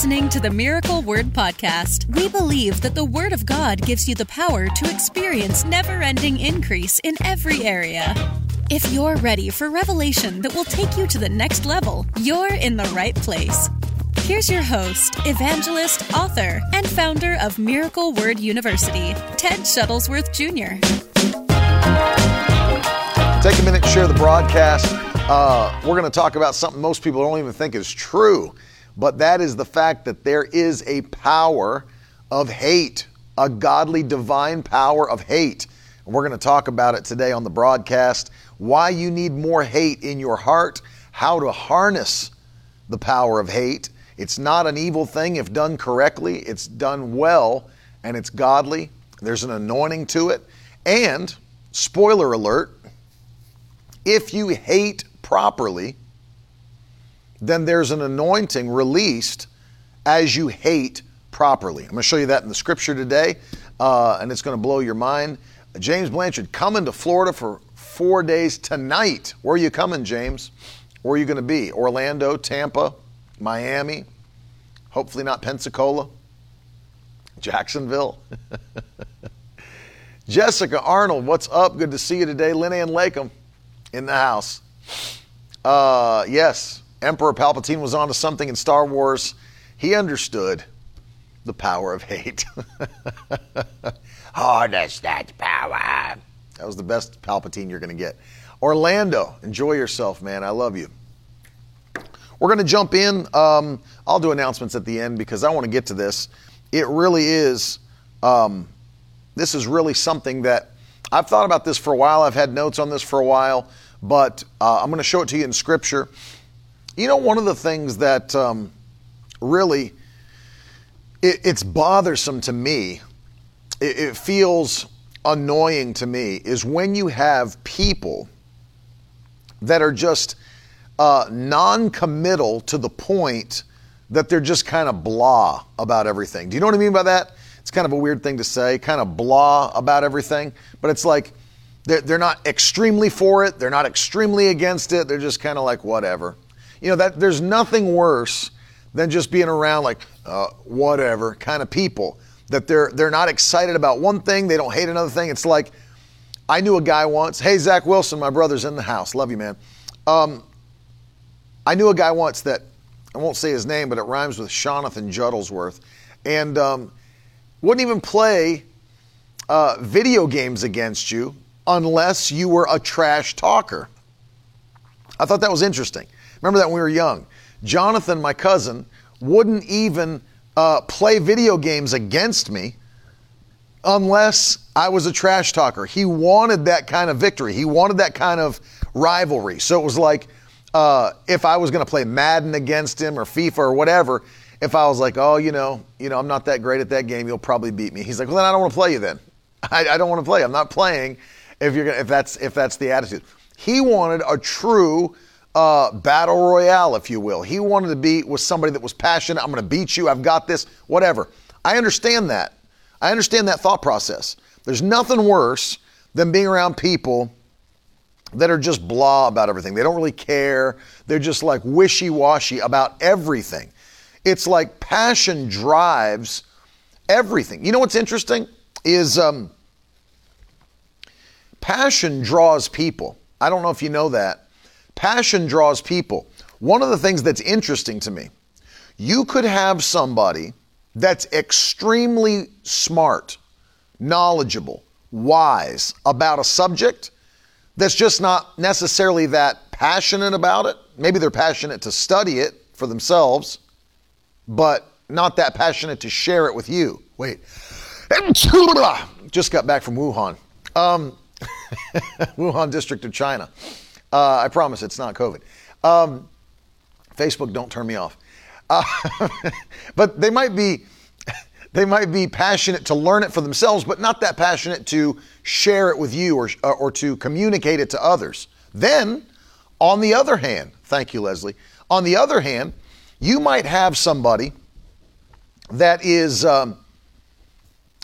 listening to the Miracle Word Podcast. We believe that the Word of God gives you the power to experience never ending increase in every area. If you're ready for revelation that will take you to the next level, you're in the right place. Here's your host, evangelist, author, and founder of Miracle Word University, Ted Shuttlesworth Jr. Take a minute, to share the broadcast. Uh, we're going to talk about something most people don't even think is true, but that is the fact that there is a power of hate, a godly, divine power of hate. And we're going to talk about it today on the broadcast why you need more hate in your heart, how to harness the power of hate. It's not an evil thing if done correctly, it's done well and it's godly. There's an anointing to it. And, spoiler alert, if you hate properly, then there's an anointing released as you hate properly. I'm going to show you that in the scripture today, uh, and it's going to blow your mind. James Blanchard coming to Florida for four days tonight. Where are you coming, James? Where are you going to be? Orlando, Tampa, Miami, hopefully not Pensacola, Jacksonville. Jessica Arnold, what's up? Good to see you today. Lynn Lakem in the house. Uh, yes, Emperor Palpatine was onto something in Star Wars. He understood the power of hate. Harness that power. That was the best Palpatine you're going to get. Orlando, enjoy yourself, man. I love you. We're going to jump in. Um, I'll do announcements at the end because I want to get to this. It really is. Um, this is really something that I've thought about this for a while. I've had notes on this for a while, but uh, I'm going to show it to you in Scripture. You know, one of the things that um, really it, it's bothersome to me, it, it feels annoying to me, is when you have people that are just uh, non-committal to the point that they're just kind of blah about everything. Do you know what I mean by that? It's kind of a weird thing to say, kind of blah about everything, but it's like they're, they're not extremely for it, they're not extremely against it, they're just kind of like whatever. You know, that there's nothing worse than just being around like uh, whatever kind of people that they're they're not excited about one thing, they don't hate another thing. It's like I knew a guy once. Hey, Zach Wilson, my brother's in the house. Love you, man. Um, I knew a guy once that I won't say his name, but it rhymes with Jonathan Juttlesworth, and um, wouldn't even play uh, video games against you unless you were a trash talker. I thought that was interesting. Remember that when we were young. Jonathan, my cousin, wouldn't even uh, play video games against me unless I was a trash talker. He wanted that kind of victory. He wanted that kind of rivalry. So it was like uh, if I was going to play Madden against him or FIFA or whatever, if I was like, oh, you know, you know, I'm not that great at that game, you'll probably beat me. He's like, well, then I don't want to play you. Then I, I don't want to play. I'm not playing. If you're gonna, if that's if that's the attitude, he wanted a true uh, battle royale, if you will. He wanted to be with somebody that was passionate. I'm going to beat you. I've got this. Whatever. I understand that. I understand that thought process. There's nothing worse than being around people that are just blah about everything. They don't really care. They're just like wishy washy about everything. It's like passion drives everything. You know what's interesting is um, passion draws people. I don't know if you know that. Passion draws people. One of the things that's interesting to me, you could have somebody that's extremely smart, knowledgeable, wise about a subject that's just not necessarily that passionate about it. Maybe they're passionate to study it for themselves, but not that passionate to share it with you. Wait. Just got back from Wuhan. Um, Wuhan district of China. Uh, I promise it's not COVID. Um, Facebook, don't turn me off. Uh, but they might be they might be passionate to learn it for themselves, but not that passionate to share it with you or, or to communicate it to others. Then, on the other hand, thank you, Leslie. On the other hand, you might have somebody that is um,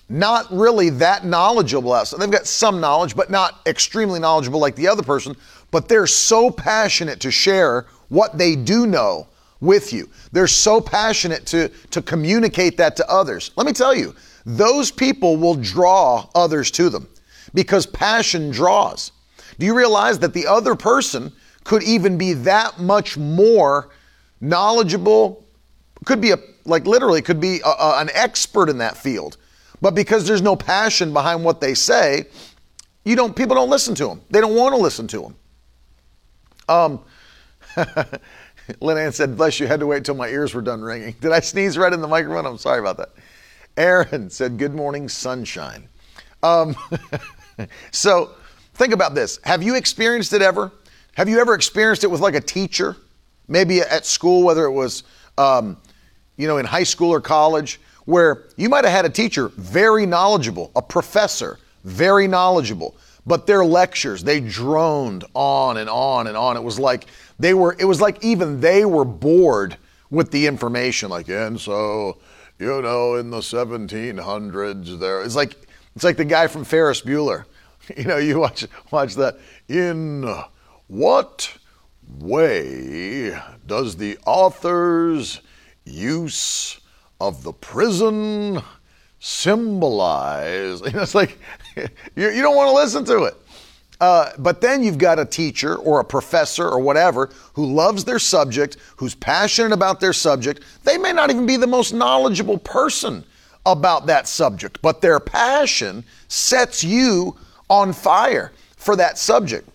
not really that knowledgeable. So they've got some knowledge, but not extremely knowledgeable like the other person. But they're so passionate to share what they do know with you. They're so passionate to, to communicate that to others. Let me tell you, those people will draw others to them because passion draws. Do you realize that the other person could even be that much more knowledgeable, could be a, like literally, could be a, a, an expert in that field. But because there's no passion behind what they say, you don't, people don't listen to them. They don't want to listen to them. Um, Lynn Ann said, bless you, had to wait till my ears were done ringing. Did I sneeze right in the microphone? I'm sorry about that. Aaron said, good morning, sunshine. Um, so think about this. Have you experienced it ever? Have you ever experienced it with like a teacher? Maybe at school, whether it was, um, you know, in high school or college, where you might have had a teacher very knowledgeable, a professor very knowledgeable, but their lectures, they droned on and on and on. It was like they were, it was like even they were bored with the information. Like, and so, you know, in the 1700s, there, it's like, it's like the guy from Ferris Bueller. You know, you watch, watch that. In what way does the author's use of the prison symbolize? You know, it's like you, you don't want to listen to it. Uh, but then you've got a teacher or a professor or whatever who loves their subject, who's passionate about their subject. They may not even be the most knowledgeable person about that subject, but their passion sets you on fire for that subject.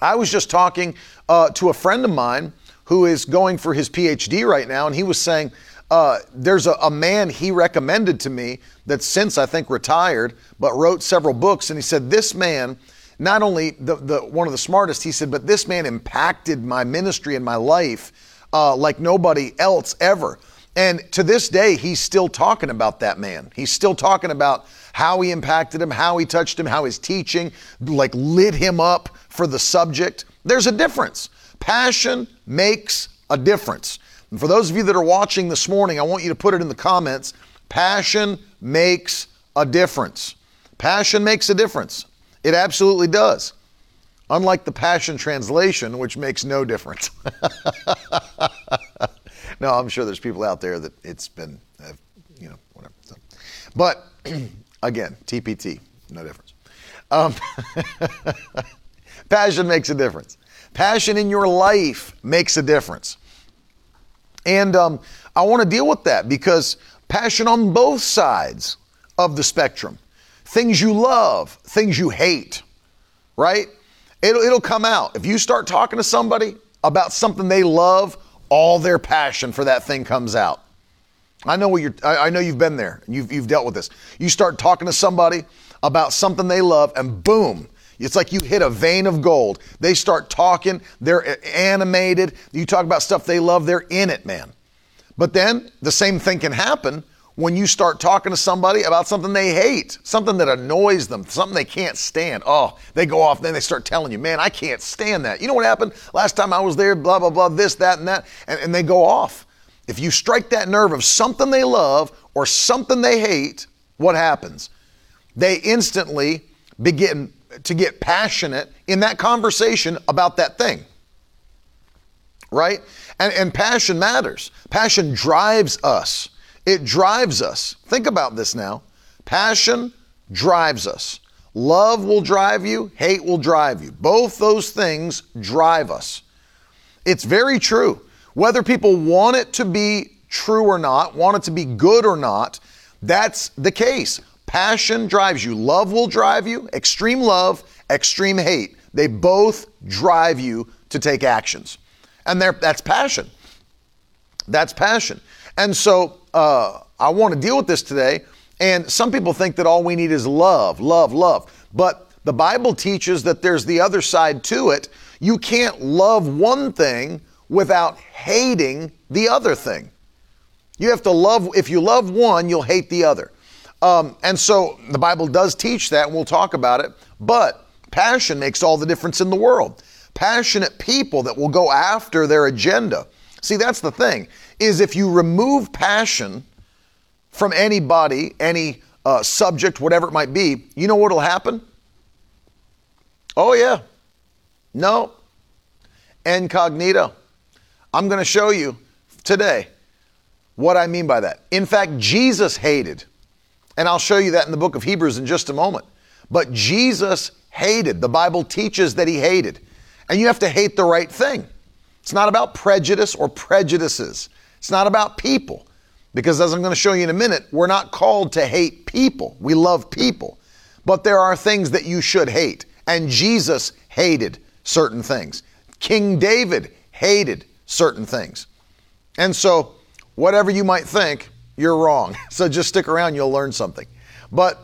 I was just talking uh, to a friend of mine who is going for his PhD right now, and he was saying, uh, there's a, a, man he recommended to me that's since I think retired, but wrote several books. And he said, This man, not only the, the one of the smartest, he said, but this man impacted my ministry and my life uh, like nobody else ever. And to this day, he's still talking about that man. He's still talking about how he impacted him, how he touched him, how his teaching like lit him up for the subject. There's a difference. Passion makes a difference. And for those of you that are watching this morning, I want you to put it in the comments. Passion makes a difference. Passion makes a difference. It absolutely does. Unlike the Passion Translation, which makes no difference. no, I'm sure there's people out there that it's been, uh, you know, whatever. So. But again, TPT, no difference. Um, passion makes a difference. Passion in your life makes a difference. And um, I want to deal with that because passion on both sides of the spectrum things you love, things you hate, right? It'll, it'll come out. If you start talking to somebody about something they love, all their passion for that thing comes out. I know what you're, I, I know you've been there. You've, you've dealt with this. You start talking to somebody about something they love, and boom, it's like you hit a vein of gold. They start talking, they're animated. You talk about stuff they love, they're in it, man. But then the same thing can happen when you start talking to somebody about something they hate, something that annoys them, something they can't stand. Oh, they go off, then they start telling you, man, I can't stand that. You know what happened last time I was there, blah, blah, blah, this, that, and that, and, and they go off. If you strike that nerve of something they love or something they hate, what happens? They instantly begin to get passionate in that conversation about that thing. Right? And, and passion matters. Passion drives us. It drives us. Think about this now. Passion drives us. Love will drive you, hate will drive you. Both those things drive us. It's very true. Whether people want it to be true or not, want it to be good or not, that's the case. Passion drives you. Love will drive you. Extreme love, extreme hate. They both drive you to take actions. And that's passion. That's passion. And so uh, I want to deal with this today. And some people think that all we need is love, love, love. But the Bible teaches that there's the other side to it. You can't love one thing without hating the other thing. You have to love, if you love one, you'll hate the other. Um, and so the Bible does teach that, and we'll talk about it. But passion makes all the difference in the world. Passionate people that will go after their agenda. See, that's the thing, is if you remove passion from anybody, any uh, subject, whatever it might be, you know what will happen? Oh, yeah. No. Incognito. I'm going to show you today what I mean by that. In fact, Jesus hated, and I'll show you that in the book of Hebrews in just a moment. But Jesus hated. The Bible teaches that he hated. And you have to hate the right thing. It's not about prejudice or prejudices. It's not about people. Because as I'm going to show you in a minute, we're not called to hate people. We love people. But there are things that you should hate. And Jesus hated certain things. King David hated certain things. And so, whatever you might think, you're wrong. So just stick around, you'll learn something. But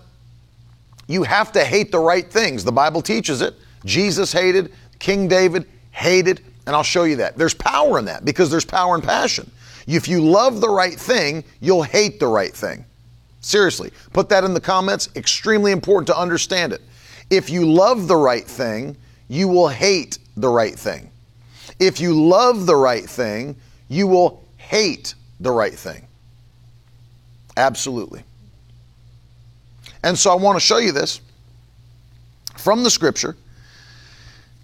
you have to hate the right things. The Bible teaches it. Jesus hated, King David hated, and I'll show you that. There's power in that because there's power in passion. If you love the right thing, you'll hate the right thing. Seriously, put that in the comments. Extremely important to understand it. If you love the right thing, you will hate the right thing. If you love the right thing, you will hate the right thing. Absolutely. And so I want to show you this from the scripture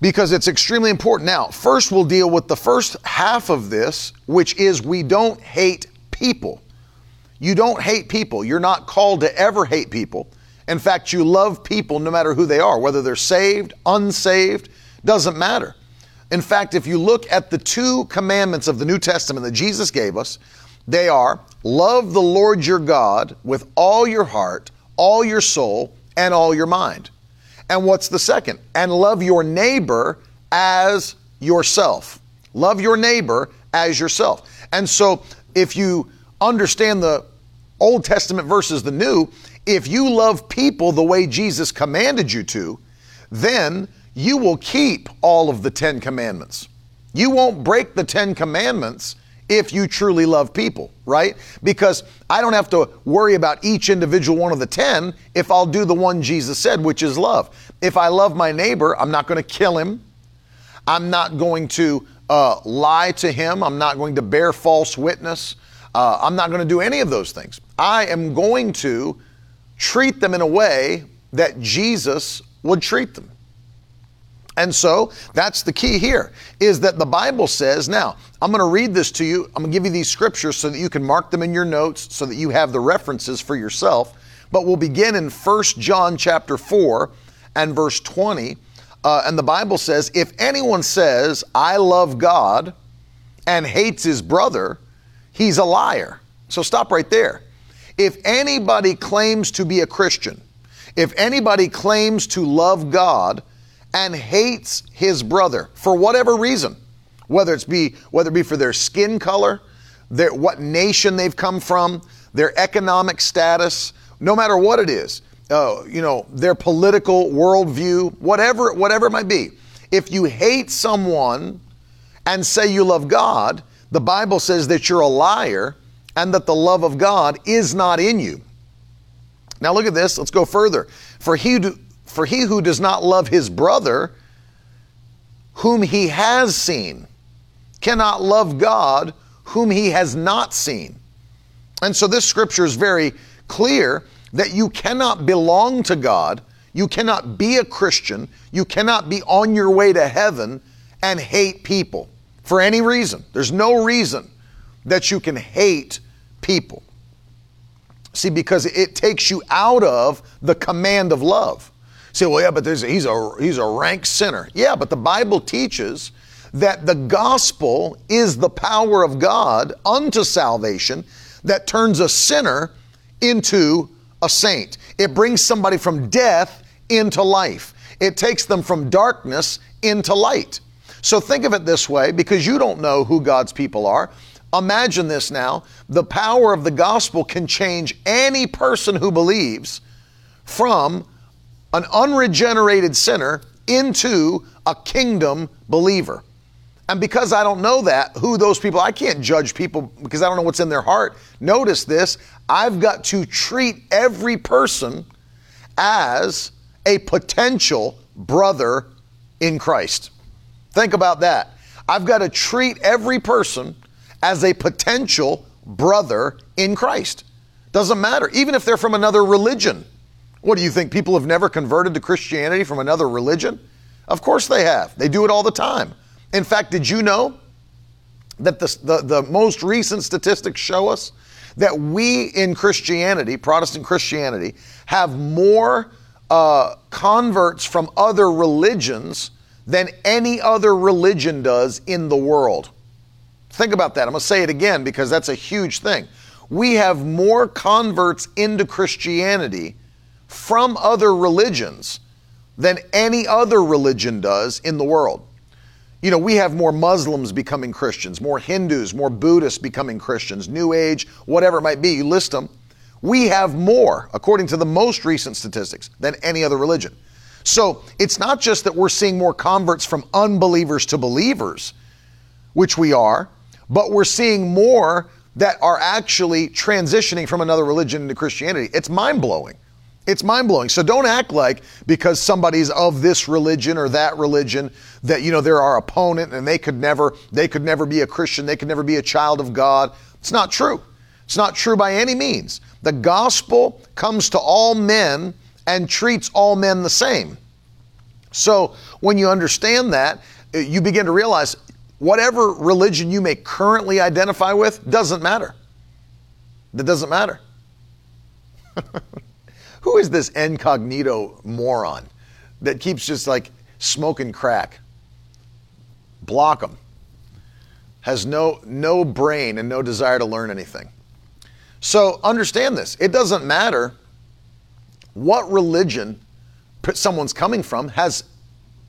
because it's extremely important. Now, first we'll deal with the first half of this, which is we don't hate people. You don't hate people. You're not called to ever hate people. In fact, you love people no matter who they are, whether they're saved, unsaved, doesn't matter. In fact, if you look at the two commandments of the New Testament that Jesus gave us, they are love the Lord your God with all your heart, all your soul, and all your mind. And what's the second? And love your neighbor as yourself. Love your neighbor as yourself. And so if you understand the Old Testament versus the New, if you love people the way Jesus commanded you to, then you will keep all of the Ten Commandments. You won't break the Ten Commandments if you truly love people, right? Because I don't have to worry about each individual one of the 10 if I'll do the one Jesus said, which is love. If I love my neighbor, I'm not going to kill him. I'm not going to uh, lie to him. I'm not going to bear false witness. Uh, I'm not going to do any of those things. I am going to treat them in a way that Jesus would treat them. And so that's the key here is that the Bible says, now, I'm going to read this to you. I'm going to give you these scriptures so that you can mark them in your notes so that you have the references for yourself. But we'll begin in 1 John chapter 4 and verse 20. Uh, and the Bible says, if anyone says, I love God and hates his brother, he's a liar. So stop right there. If anybody claims to be a Christian, if anybody claims to love God, and hates his brother for whatever reason, whether it's be whether it be for their skin color, their what nation they've come from, their economic status, no matter what it is, uh, you know, their political worldview, whatever whatever it might be. If you hate someone and say you love God, the Bible says that you're a liar and that the love of God is not in you. Now look at this. Let's go further. For he for he who does not love his brother, whom he has seen, cannot love God, whom he has not seen. And so this scripture is very clear that you cannot belong to God, you cannot be a Christian, you cannot be on your way to heaven and hate people for any reason. There's no reason that you can hate people. See, because it takes you out of the command of love say, well, yeah, but he's a he's a rank sinner. Yeah, but the Bible teaches that the gospel is the power of God unto salvation that turns a sinner into a saint. It brings somebody from death into life. It takes them from darkness into light. So think of it this way because you don't know who God's people are. Imagine this now. The power of the gospel can change any person who believes from an unregenerated sinner into a kingdom believer. And because I don't know that, who those people, I can't judge people because I don't know what's in their heart. Notice this I've got to treat every person as a potential brother in Christ. Think about that. I've got to treat every person as a potential brother in Christ. Doesn't matter, even if they're from another religion. What do you think? People have never converted to Christianity from another religion? Of course they have. They do it all the time. In fact, did you know that the, the, the most recent statistics show us that we in Christianity, Protestant Christianity, have more uh, converts from other religions than any other religion does in the world. Think about that. I'm going to say it again because that's a huge thing. We have more converts into Christianity from other religions than any other religion does in the world. You know, we have more Muslims becoming Christians, more Hindus, more Buddhists becoming Christians, New Age, whatever it might be, you list them. We have more, according to the most recent statistics, than any other religion. So it's not just that we're seeing more converts from unbelievers to believers, which we are, but we're seeing more that are actually transitioning from another religion into Christianity. It's mind blowing. It's mind blowing. So don't act like because somebody's of this religion or that religion that you know they're our opponent and they could never they could never be a Christian, they could never be a child of God. It's not true. It's not true by any means. The gospel comes to all men and treats all men the same. So when you understand that, uh, you begin to realize whatever religion you may currently identify with doesn't matter. That doesn't matter. Who is this incognito moron that keeps just like smoking crack? Block him. Has no no brain and no desire to learn anything. So understand this. It doesn't matter what religion someone's coming from has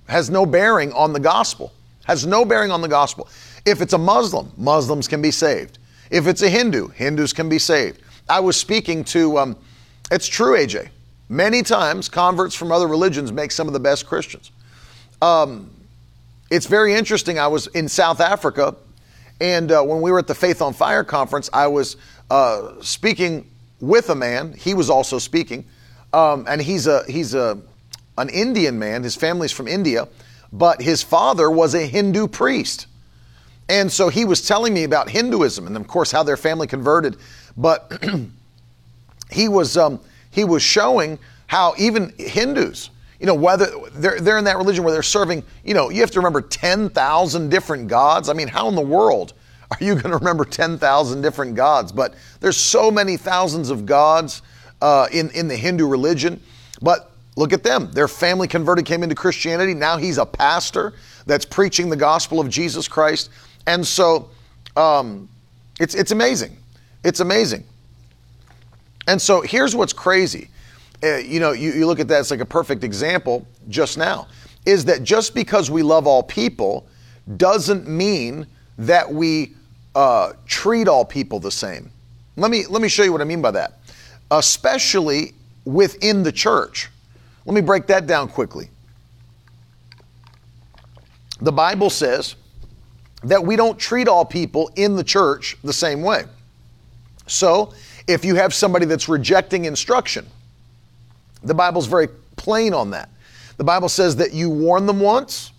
has no bearing on the gospel. Has no bearing on the gospel. If it's a Muslim, Muslims can be saved. If it's a Hindu, Hindus can be saved. I was speaking to um, it's true, AJ. Many times, converts from other religions make some of the best Christians. Um, it's very interesting. I was in South Africa, and uh, when we were at the Faith on Fire conference, I was uh, speaking with a man. He was also speaking, um, and he's a he's a an Indian man. His family's from India, but his father was a Hindu priest. And so he was telling me about Hinduism and, of course, how their family converted. But he was um, he was showing how even Hindus, you know, whether they're, they're in that religion where they're serving, you know, you have to remember 10,000 different gods. I mean, how in the world are you going to remember 10,000 different gods? But there's so many thousands of gods uh, in, in the Hindu religion. But look at them. Their family converted, came into Christianity. Now he's a pastor that's preaching the gospel of Jesus Christ. And so um, it's, it's amazing. It's amazing. And so here's what's crazy. Uh, you know, you, you look at that, it's like a perfect example just now, is that just because we love all people doesn't mean that we uh, treat all people the same. Let me, let me show you what I mean by that. Especially within the church. Let me break that down quickly. The Bible says that we don't treat all people in the church the same way. So, if you have somebody that's rejecting instruction. The Bible's very plain on that. The Bible says that you warn them once,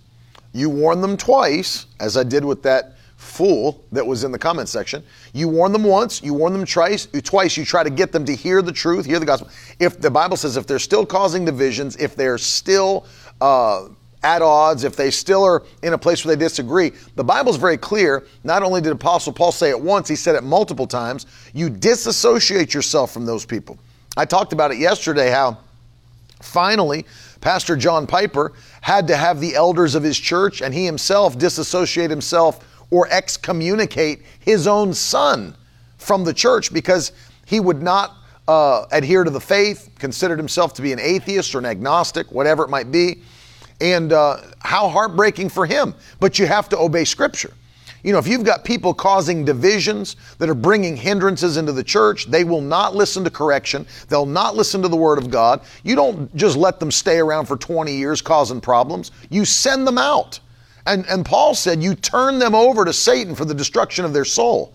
you warn them twice, as I did with that fool that was in the comment section. You warn them once, you warn them twice, twice you try to get them to hear the truth, hear the gospel. If the Bible says if they're still causing divisions, if they're still uh, at odds, if they still are in a place where they disagree, the Bible's very clear. Not only did Apostle Paul say it once, he said it multiple times. You disassociate yourself from those people. I talked about it yesterday how finally Pastor John Piper had to have the elders of his church and he himself disassociate himself or excommunicate his own son from the church because he would not uh, adhere to the faith, considered himself to be an atheist or an agnostic, whatever it might be and uh, how heartbreaking for him. But you have to obey Scripture. You know, if you've got people causing divisions that are bringing hindrances into the church, they will not listen to correction. They'll not listen to the Word of God. You don't just let them stay around for 20 years causing problems, you send them out. And, and Paul said, You turn them over to Satan for the destruction of their soul.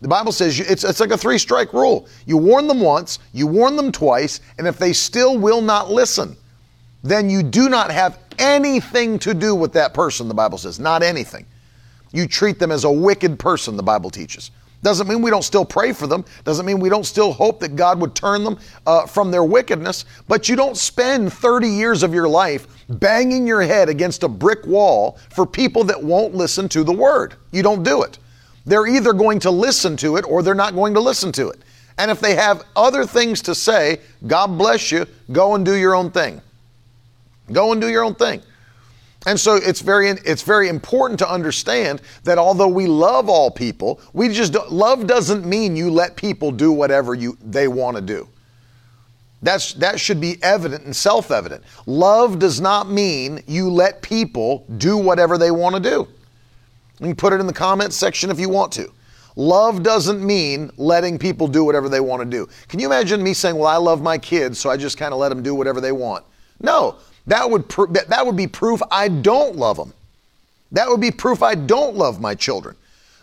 The Bible says it's, it's like a three strike rule. You warn them once, you warn them twice, and if they still will not listen, then you do not have anything to do with that person, the Bible says. Not anything. You treat them as a wicked person, the Bible teaches. Doesn't mean we don't still pray for them. Doesn't mean we don't still hope that God would turn them uh, from their wickedness. But you don't spend 30 years of your life banging your head against a brick wall for people that won't listen to the word. You don't do it. They're either going to listen to it or they're not going to listen to it. And if they have other things to say, God bless you, go and do your own thing. Go and do your own thing. And so it's very it's very important to understand that although we love all people, we just love doesn't mean you let people do whatever you they want to do. That's that should be evident and self-evident. Love does not mean you let people do whatever they want to do. You can put it in the comments section if you want to. Love doesn't mean letting people do whatever they want to do. Can you imagine me saying, "Well, I love my kids, so I just kind of let them do whatever they want"? No, that would, pr- that would be proof I don't love them. That would be proof I don't love my children.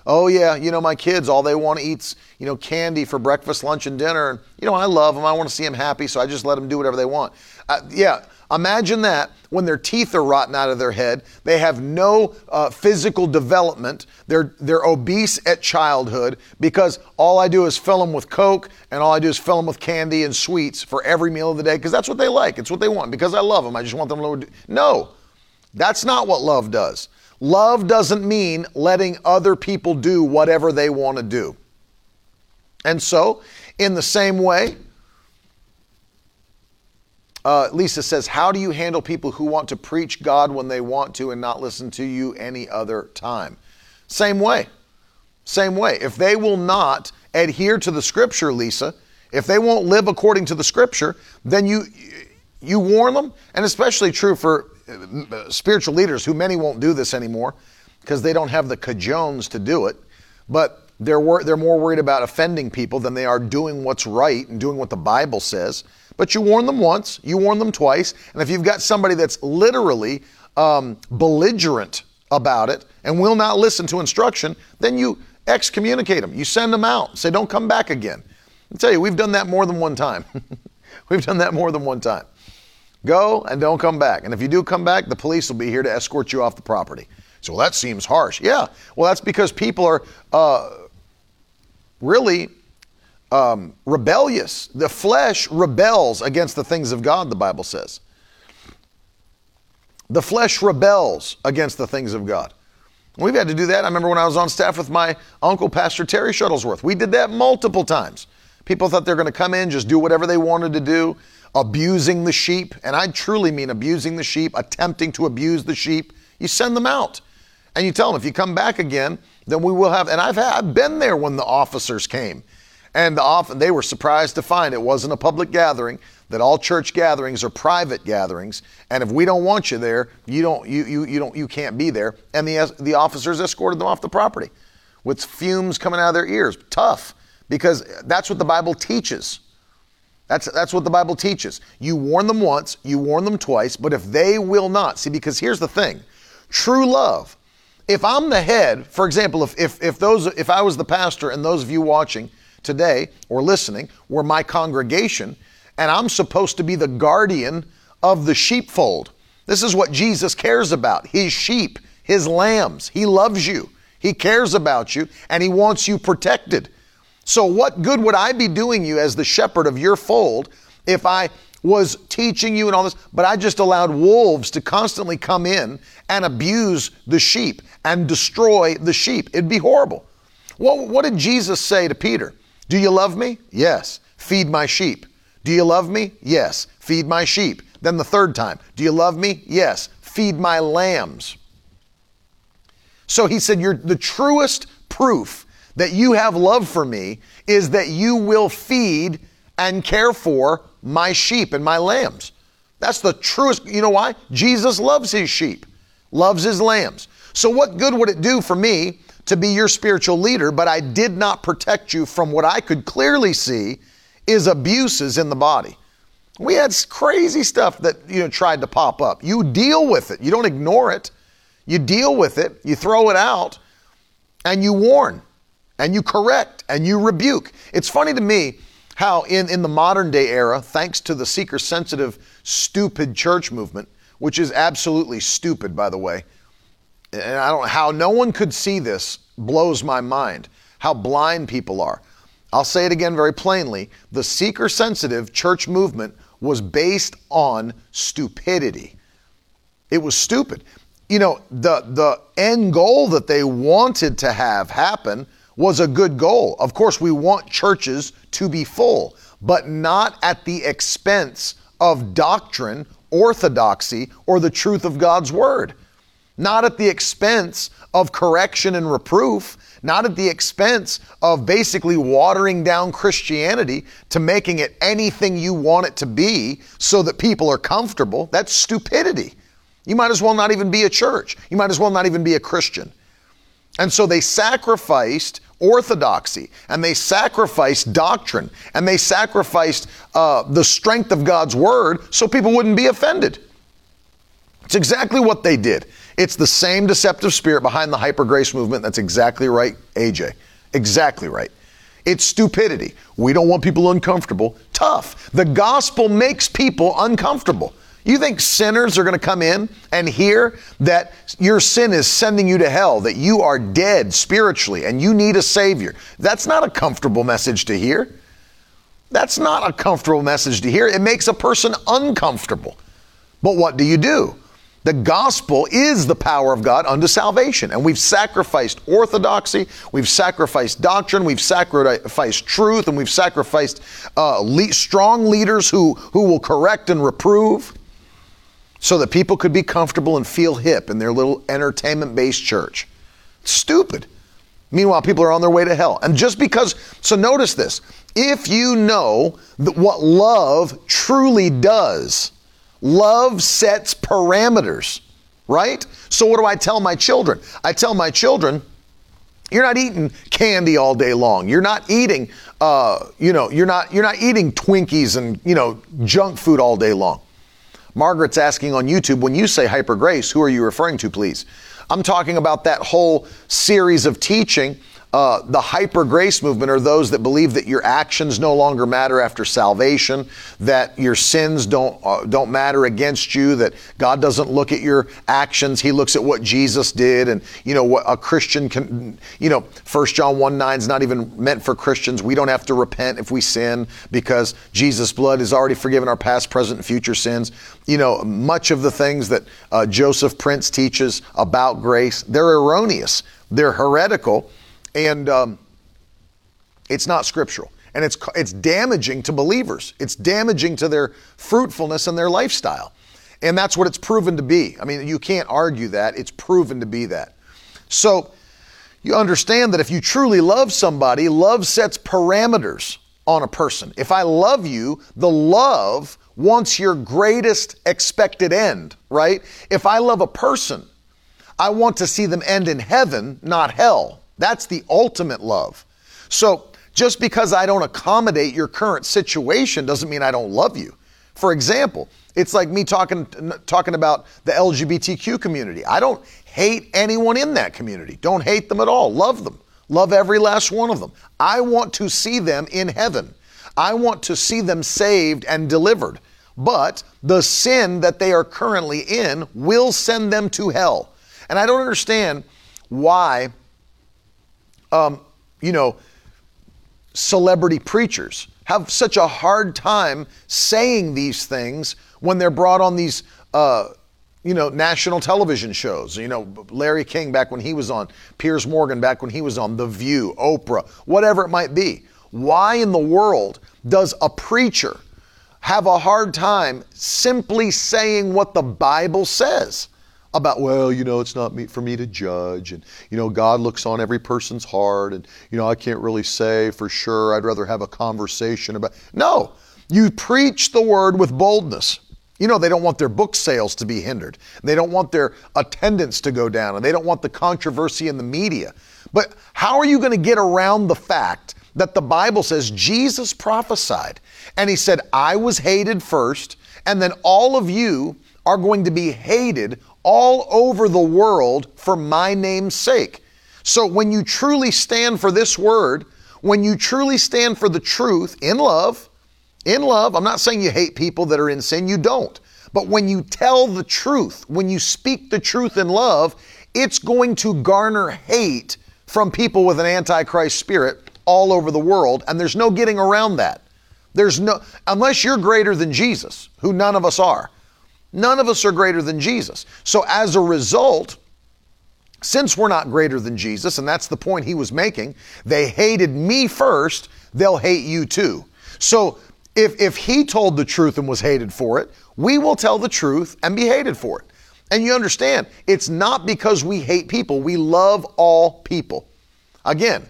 Oh, yeah, you know, my kids, all they want to eat's, you know, candy for breakfast, lunch, and dinner. And, you know, I love them. I want to see them happy, so I just let them do whatever they want. Uh, yeah, Imagine that when their teeth are rotten out of their head, they have no uh, physical development, they're, they're obese at childhood because all I do is fill them with Coke and all I do is fill them with candy and sweets for every meal of the day because that's what they like. It's what they want. Because I love them, I just want them to. No, that's not what love does. Love doesn't mean letting other people do whatever they want to do. And so, in the same way, uh, Lisa says, How do you handle people who want to preach God when they want to and not listen to you any other time? Same way. Same way. If they will not adhere to the scripture, Lisa, if they won't live according to the scripture, then you you warn them, and especially true for uh, spiritual leaders who many won't do this anymore because they don't have the cajones to do it. But they're wor- they're more worried about offending people than they are doing what's right and doing what the Bible says. But you warn them once, you warn them twice, and if you've got somebody that's literally um, belligerent about it and will not listen to instruction, then you excommunicate them. You send them out. Say, don't come back again. I tell you, we've done that more than one time. we've done that more than one time. Go and don't come back. And if you do come back, the police will be here to escort you off the property. So well, that seems harsh. Yeah. Well, that's because people are uh, really um, rebellious. The flesh rebels against the things of God, the Bible says. The flesh rebels against the things of God. We've had to do that. I remember when I was on staff with my uncle, Pastor Terry Shuttlesworth. We did that multiple times. People thought they were going to come in, just do whatever they wanted to do, abusing the sheep. And I truly mean abusing the sheep, attempting to abuse the sheep. You send them out and you tell them, if you come back again, then we will have. And I've, had, I've been there when the officers came and off, they were surprised to find it wasn't a public gathering, that all church gatherings are private gatherings. And if we don't want you there, you don't you you, you don't you can't be there. And the the officers escorted them off the property with fumes coming out of their ears. Tough. Because that's what the Bible teaches. That's, that's what the Bible teaches. You warn them once, you warn them twice, but if they will not, see, because here's the thing true love. If I'm the head, for example, if, if, if, those, if I was the pastor and those of you watching, today or listening were my congregation, and I'm supposed to be the guardian of the sheepfold. This is what Jesus cares about his sheep, his lambs. He loves you, he cares about you, and he wants you protected. So, what good would I be doing you as the shepherd of your fold if I was teaching you and all this, but I just allowed wolves to constantly come in and abuse the sheep and destroy the sheep? It'd be horrible. What, what did Jesus say to Peter? Do you love me? Yes. Feed my sheep. Do you love me? Yes. Feed my sheep. Then the third time, Do you love me? Yes. Feed my lambs. So he said, You're the truest proof that you have love for me is that you will feed and care for my sheep and my lambs. That's the truest. You know why? Jesus loves his sheep, loves his lambs. So, what good would it do for me to be your spiritual leader, but I did not protect you from what I could clearly see is abuses in the body. We had crazy stuff that you know tried to pop up. You deal with it. You don't ignore it. You deal with it. You throw it out and you warn and you correct and you rebuke. It's funny to me how in, in the modern day era, thanks to the seeker sensitive, stupid church movement, which is absolutely stupid, by the way, and I don't know how no one could see this blows my mind. how blind people are. I'll say it again very plainly. The seeker sensitive church movement was based on stupidity. It was stupid. You know, the, the end goal that they wanted to have happen was a good goal. Of course, we want churches to be full, but not at the expense of doctrine, orthodoxy, or the truth of God's word. Not at the expense of correction and reproof, not at the expense of basically watering down Christianity to making it anything you want it to be so that people are comfortable. That's stupidity. You might as well not even be a church. You might as well not even be a Christian. And so they sacrificed orthodoxy and they sacrificed doctrine and they sacrificed uh, the strength of God's word so people wouldn't be offended. It's exactly what they did. It's the same deceptive spirit behind the hyper grace movement. That's exactly right, AJ. Exactly right. It's stupidity. We don't want people uncomfortable. Tough. The gospel makes people uncomfortable. You think sinners are going to come in and hear that your sin is sending you to hell, that you are dead spiritually and you need a Savior? That's not a comfortable message to hear. That's not a comfortable message to hear. It makes a person uncomfortable. But what do you do? The gospel is the power of God unto salvation. And we've sacrificed orthodoxy, we've sacrificed doctrine, we've sacrificed truth, and we've sacrificed uh, le- strong leaders who, who will correct and reprove so that people could be comfortable and feel hip in their little entertainment based church. Stupid. Meanwhile, people are on their way to hell. And just because, so notice this if you know that what love truly does, Love sets parameters, right? So, what do I tell my children? I tell my children, you're not eating candy all day long. You're not eating, uh, you know, you're not you're not eating Twinkies and you know junk food all day long. Margaret's asking on YouTube when you say hyper grace, who are you referring to, please? I'm talking about that whole series of teaching uh, the hyper grace movement are those that believe that your actions no longer matter after salvation, that your sins don't uh, don't matter against you, that God doesn't look at your actions; He looks at what Jesus did, and you know what a Christian can. You know, First John one nine is not even meant for Christians. We don't have to repent if we sin because Jesus' blood has already forgiven our past, present, and future sins. You know, much of the things that uh, Joseph Prince teaches about grace, they're erroneous, they're heretical and um, it's not scriptural. And it's, it's damaging to believers. It's damaging to their fruitfulness and their lifestyle. And that's what it's proven to be. I mean, you can't argue that. It's proven to be that. So you understand that if you truly love somebody, love sets parameters on a person. If I love you, the love wants your greatest expected end, right? If I love a person, I want to see them end in heaven, not hell. That's the ultimate love. So just because I don't accommodate your current situation doesn't mean I don't love you. For example, it's like me talking talking about the LGBTQ community. I don't hate anyone in that community. Don't hate them at all. Love them. Love every last one of them. I want to see them in heaven. I want to see them saved and delivered. But the sin that they are currently in will send them to hell. And I don't understand why um, you know, celebrity preachers have such a hard time saying these things when they're brought on these, uh, you know, national television shows. You know, Larry King back when he was on, Piers Morgan back when he was on, The View, Oprah, whatever it might be. Why in the world does a preacher have a hard time simply saying what the Bible says? About well you know it's not me, for me to judge. And you know god looks on every person's heart. And you know i can't really say for sure. I'd rather have a conversation about no you preach the word with boldness. You know they don't want their book sales to be hindered. They don't want their attendance to go down. And they don't want the controversy in the media. But how are you going to get around the fact that the bible says jesus prophesied and he said i was hated first and then all of you are going to be hated all over the world for my name's sake. So when you truly stand for this word, when you truly stand for the truth in love, in love, I'm not saying you hate people that are in sin, you don't. But when you tell the truth, when you speak the truth in love, it's going to garner hate from people with an antichrist spirit all over the world, and there's no getting around that. There's no, unless you're greater than Jesus, who none of us are. None of us are greater than Jesus. So as a result, since we're not greater than Jesus, and that's the point he was making, they hated me first, they'll hate you too. So if, if he told the truth and was hated for it, we will tell the truth and be hated for it. And you understand, it's not because we hate people, we love all people. Again,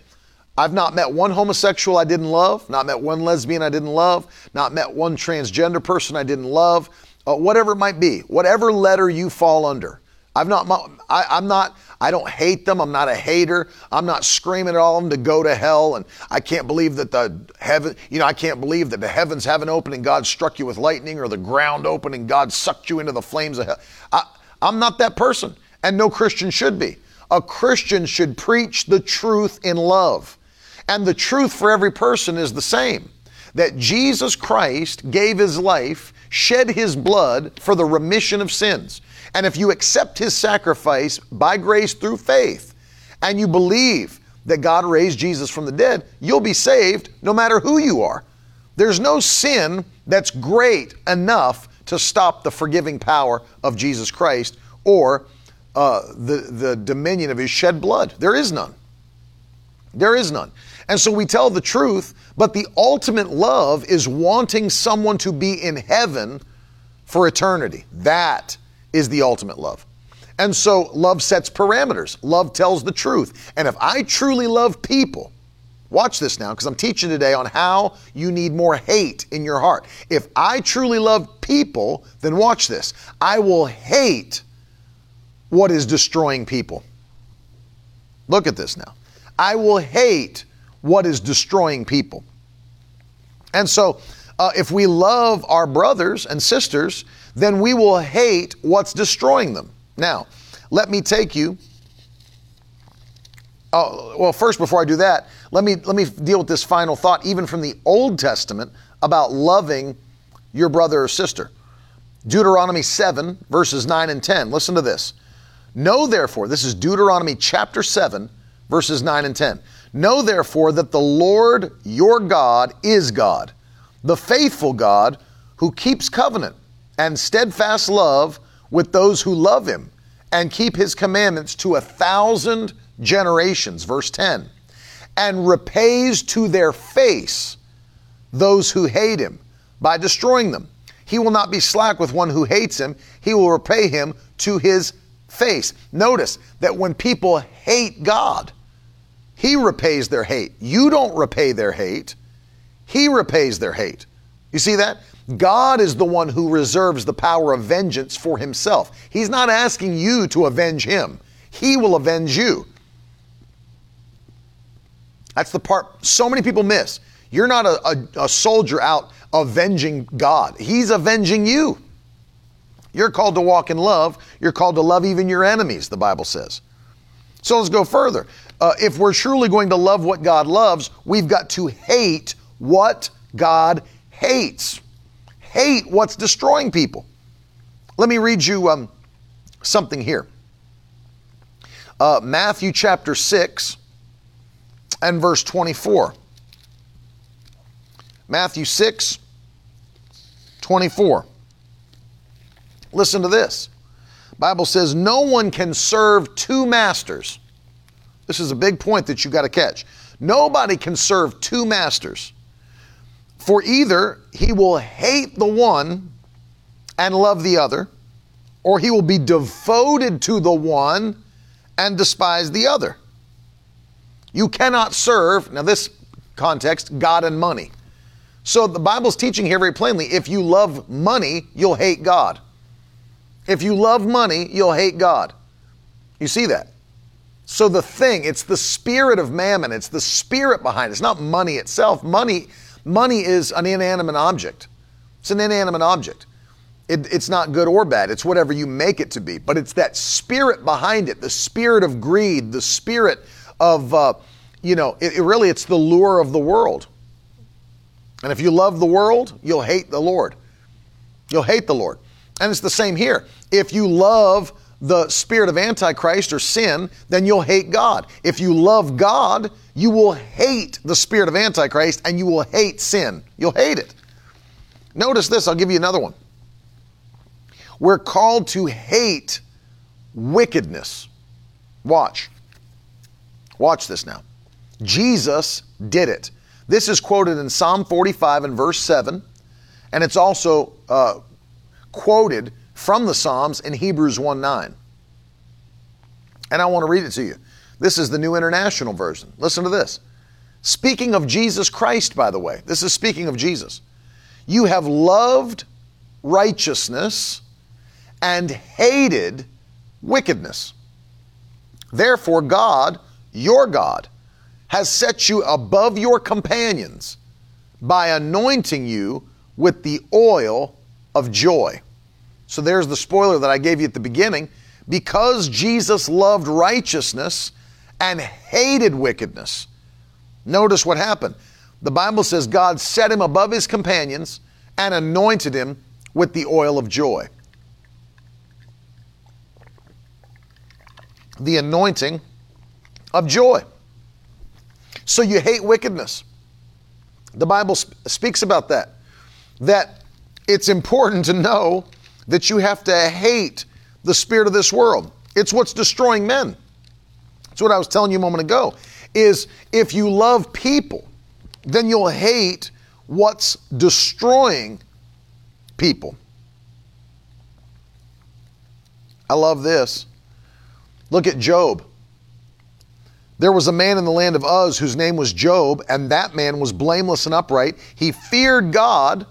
I've not met one homosexual I didn't love, not met one lesbian I didn't love, not met one transgender person I didn't love, uh, whatever it might be, whatever letter you fall under. I've not, I, I'm not, I don't hate them. I'm not a hater. I'm not screaming at all of them to go to hell. And I can't believe that the heaven, you know, I can't believe that the heavens haven't opened and God struck you with lightning or the ground opened and God sucked you into the flames of hell. I, I'm not that person. And no Christian should be. A Christian should preach the truth in love. And the truth for every person is the same that Jesus Christ gave his life, shed his blood for the remission of sins. And if you accept his sacrifice by grace through faith and you believe that God raised Jesus from the dead, you'll be saved no matter who you are. There's no sin that's great enough to stop the forgiving power of Jesus Christ or uh, the, the dominion of his shed blood. There is none. There is none. And so we tell the truth, but the ultimate love is wanting someone to be in heaven for eternity. That is the ultimate love. And so love sets parameters. Love tells the truth. And if I truly love people, watch this now because I'm teaching today on how you need more hate in your heart. If I truly love people, then watch this. I will hate what is destroying people. Look at this now. I will hate what is destroying people. And so, uh, if we love our brothers and sisters, then we will hate what's destroying them. Now, let me take you. Oh, well, first, before I do that, let me let me deal with this final thought, even from the Old Testament, about loving your brother or sister. Deuteronomy 7, verses 9 and 10. Listen to this. Know therefore, this is Deuteronomy chapter 7, verses 9 and 10. Know therefore that the Lord your God is God, the faithful God who keeps covenant and steadfast love with those who love him and keep his commandments to a thousand generations. Verse 10 and repays to their face those who hate him by destroying them. He will not be slack with one who hates him, he will repay him to his face. Notice that when people hate God, he repays their hate. You don't repay their hate, He repays their hate. You see that? God is the one who reserves the power of vengeance for Himself. He's not asking you to avenge Him, He will avenge you. That's the part so many people miss. You're not a, a, a soldier out avenging God, He's avenging you. You're called to walk in love. You're called to love even your enemies, the Bible says. So let's go further uh, if we're truly going to love what God loves, we've got to hate what God hates. Hate what's destroying people. Let me read you um, something here. Uh, Matthew chapter 6 and verse 24. Matthew 6, 24. Listen to this. Bible says, No one can serve two masters. This is a big point that you got to catch. Nobody can serve two masters. For either he will hate the one and love the other, or he will be devoted to the one and despise the other. You cannot serve, now, this context, God and money. So the Bible's teaching here very plainly if you love money, you'll hate God. If you love money, you'll hate God. You see that? So the thing, it's the spirit of mammon, it's the spirit behind it. It's not money itself. Money, money is an inanimate object. It's an inanimate object. It, it's not good or bad. It's whatever you make it to be. But it's that spirit behind it, the spirit of greed, the spirit of, uh, you know, it, it really, it's the lure of the world. And if you love the world, you'll hate the Lord. You'll hate the Lord. And it's the same here. If you love the spirit of Antichrist or sin, then you'll hate God. If you love God, you will hate the spirit of Antichrist and you will hate sin. You'll hate it. Notice this, I'll give you another one. We're called to hate wickedness. Watch. Watch this now. Jesus did it. This is quoted in Psalm 45 and verse 7, and it's also uh, quoted from the Psalms in Hebrews 1 9. And I want to read it to you. This is the New International Version. Listen to this. Speaking of Jesus Christ, by the way, this is speaking of Jesus. You have loved righteousness and hated wickedness. Therefore, God, your God, has set you above your companions by anointing you with the oil of joy. So there's the spoiler that I gave you at the beginning. Because Jesus loved righteousness and hated wickedness, notice what happened. The Bible says God set him above his companions and anointed him with the oil of joy. The anointing of joy. So you hate wickedness. The Bible sp- speaks about that. That it's important to know that you have to hate the spirit of this world. It's what's destroying men. That's what I was telling you a moment ago. Is if you love people, then you'll hate what's destroying people. I love this. Look at Job. There was a man in the land of Uz whose name was Job, and that man was blameless and upright. He feared God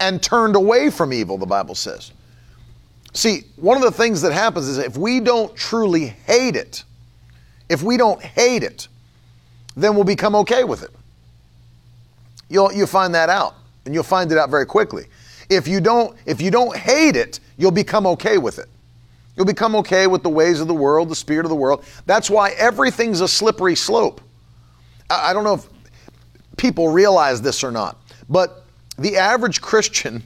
and turned away from evil, the Bible says. See, one of the things that happens is if we don't truly hate it, if we don't hate it, then we'll become okay with it. You'll, you'll find that out, and you'll find it out very quickly. If you don't, if you don't hate it, you'll become okay with it. You'll become okay with the ways of the world, the spirit of the world. That's why everything's a slippery slope. I, I don't know if people realize this or not, but the average Christian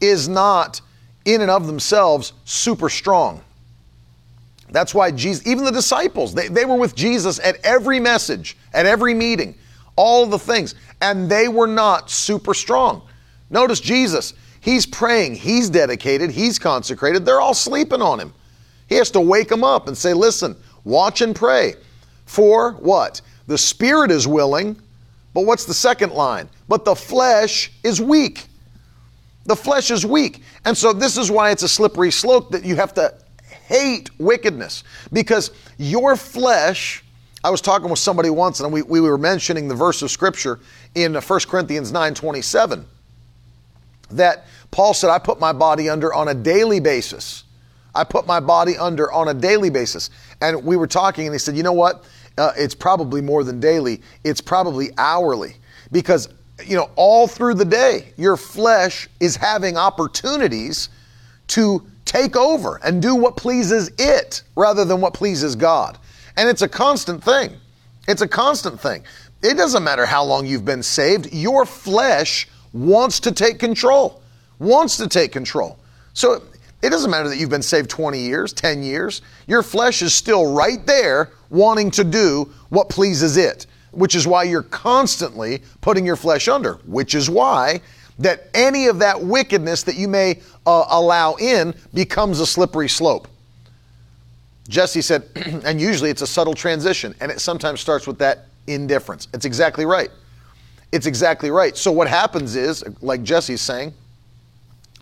is not in and of themselves super strong. That's why Jesus, even the disciples, they, they were with Jesus at every message, at every meeting, all the things, and they were not super strong. Notice Jesus, he's praying, he's dedicated, he's consecrated, they're all sleeping on him. He has to wake them up and say, listen, watch and pray. For what? The spirit is willing, but what's the second line? But the flesh is weak. The flesh is weak. And so this is why it's a slippery slope that you have to hate wickedness because your flesh. I was talking with somebody once and we, we were mentioning the verse of scripture in 1 Corinthians 9 27 that Paul said, I put my body under on a daily basis. I put my body under on a daily basis. And we were talking and he said, you know what? Uh, it's probably more than daily, it's probably hourly because you know, all through the day, your flesh is having opportunities to take over and do what pleases it rather than what pleases God. And it's a constant thing. It's a constant thing. It doesn't matter how long you've been saved, your flesh wants to take control, wants to take control. So it doesn't matter that you've been saved 20 years, 10 years. Your flesh is still right there wanting to do what pleases it which is why you're constantly putting your flesh under, which is why that any of that wickedness that you may uh, allow in becomes a slippery slope. Jesse said, and usually it's a subtle transition, and it sometimes starts with that indifference. It's exactly right. It's exactly right. So what happens is, like Jesse's saying,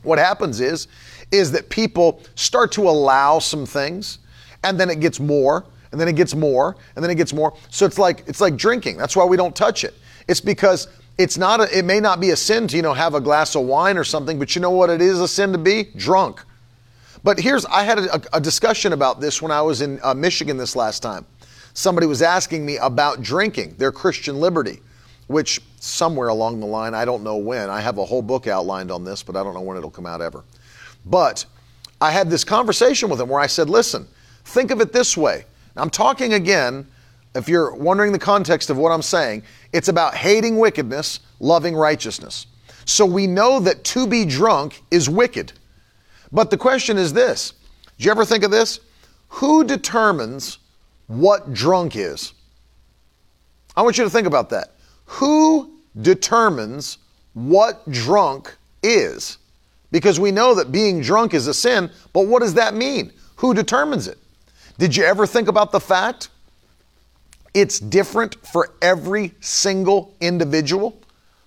what happens is, is that people start to allow some things, and then it gets more, and then it gets more, and then it gets more. So it's like it's like drinking. That's why we don't touch it. It's because it's not a, it may not be a sin to you know have a glass of wine or something, but you know what it is a sin to be drunk. But here's I had a, a discussion about this when I was in uh, Michigan this last time. Somebody was asking me about drinking, their Christian liberty, which somewhere along the line, I don't know when. I have a whole book outlined on this, but I don't know when it'll come out ever. But I had this conversation with him where I said, listen, think of it this way. I'm talking again, if you're wondering the context of what I'm saying, it's about hating wickedness, loving righteousness. So we know that to be drunk is wicked. But the question is this Do you ever think of this? Who determines what drunk is? I want you to think about that. Who determines what drunk is? Because we know that being drunk is a sin, but what does that mean? Who determines it? Did you ever think about the fact it's different for every single individual?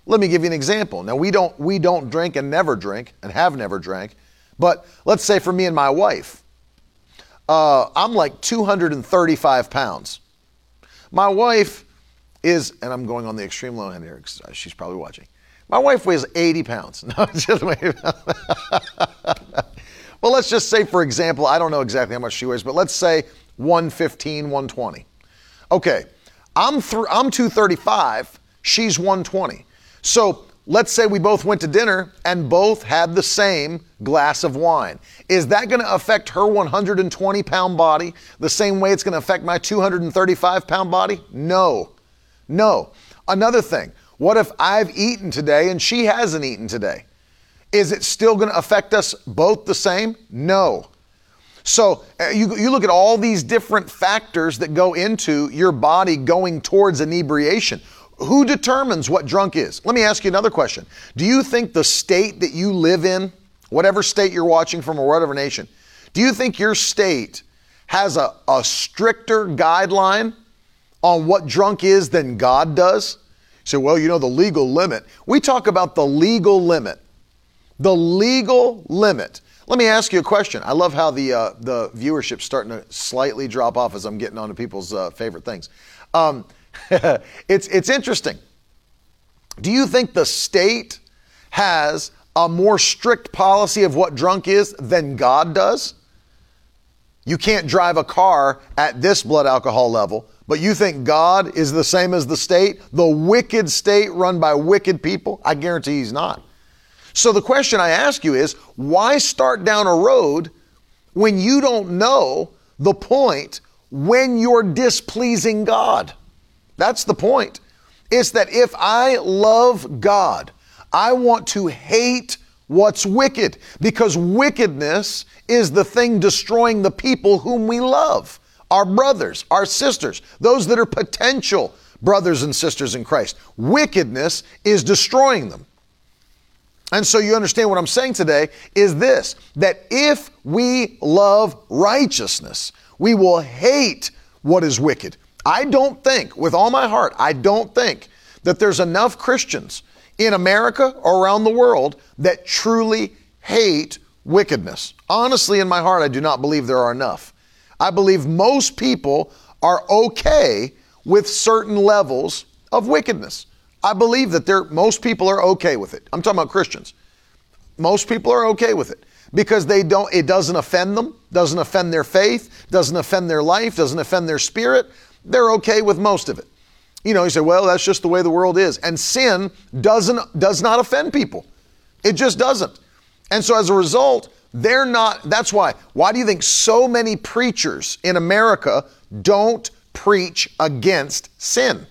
Let me give you an example. Now we don't we don't drink and never drink and have never drank, but let's say for me and my wife, uh, I'm like 235 pounds. My wife is, and I'm going on the extreme low end here because she's probably watching. My wife weighs 80 pounds. No, just wait. well, let's just say, for example, I don't know exactly how much she weighs, but let's say 115, 120. Okay, I'm, th- I'm 235, she's 120. So let's say we both went to dinner and both had the same glass of wine. Is that going to affect her 120 pound body the same way it's going to affect my 235 pound body? No. No. Another thing, what if I've eaten today and she hasn't eaten today? Is it still going to affect us both the same? No. So uh, you, you look at all these different factors that go into your body going towards inebriation. Who determines what drunk is? Let me ask you another question. Do you think the state that you live in, whatever state you're watching from or whatever nation, do you think your state has a, a stricter guideline on what drunk is than God does? Say, well, you know, the legal limit. We talk about the legal limit. The legal limit. Let me ask you a question. I love how the uh, the viewership's starting to slightly drop off as I'm getting on to people's uh, favorite things. Um, it's it's interesting. Do you think the state has a more strict policy of what drunk is than God does? You can't drive a car at this blood alcohol level, but you think God is the same as the state, the wicked state run by wicked people? I guarantee he's not. So the question I ask you is why start down a road when you don't know the point when you're displeasing God? That's the point. It's that if I love God, I want to hate what's wicked because wickedness is the thing destroying the people whom we love our brothers, our sisters, those that are potential brothers and sisters in Christ. Wickedness is destroying them. And so you understand what I'm saying today is this that if we love righteousness, we will hate what is wicked. I don't think, with all my heart, I don't think that there's enough Christians in America or around the world that truly hate wickedness. Honestly, in my heart, I do not believe there are enough. I believe most people are okay with certain levels of wickedness. I believe that there most people are okay with it. I'm talking about Christians. Most people are okay with it because they don't it doesn't offend them, doesn't offend their faith, doesn't offend their life, doesn't offend their spirit. They're okay with most of it. You know, you say, well, that's just the way the world is. And sin doesn't does not offend people. It just doesn't. And so as a result, they're not that's why. Why do you think so many preachers in America don't preach against sin?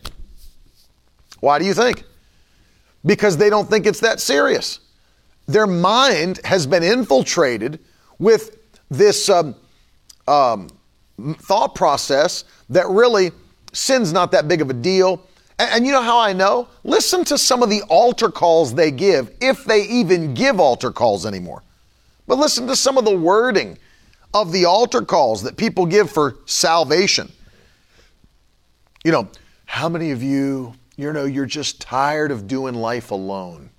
Why do you think? Because they don't think it's that serious. Their mind has been infiltrated with this um, um, thought process that really sin's not that big of a deal. And, and you know how I know? Listen to some of the altar calls they give, if they even give altar calls anymore. But listen to some of the wording of the altar calls that people give for salvation. You know, how many of you, you know, you're just tired of doing life alone?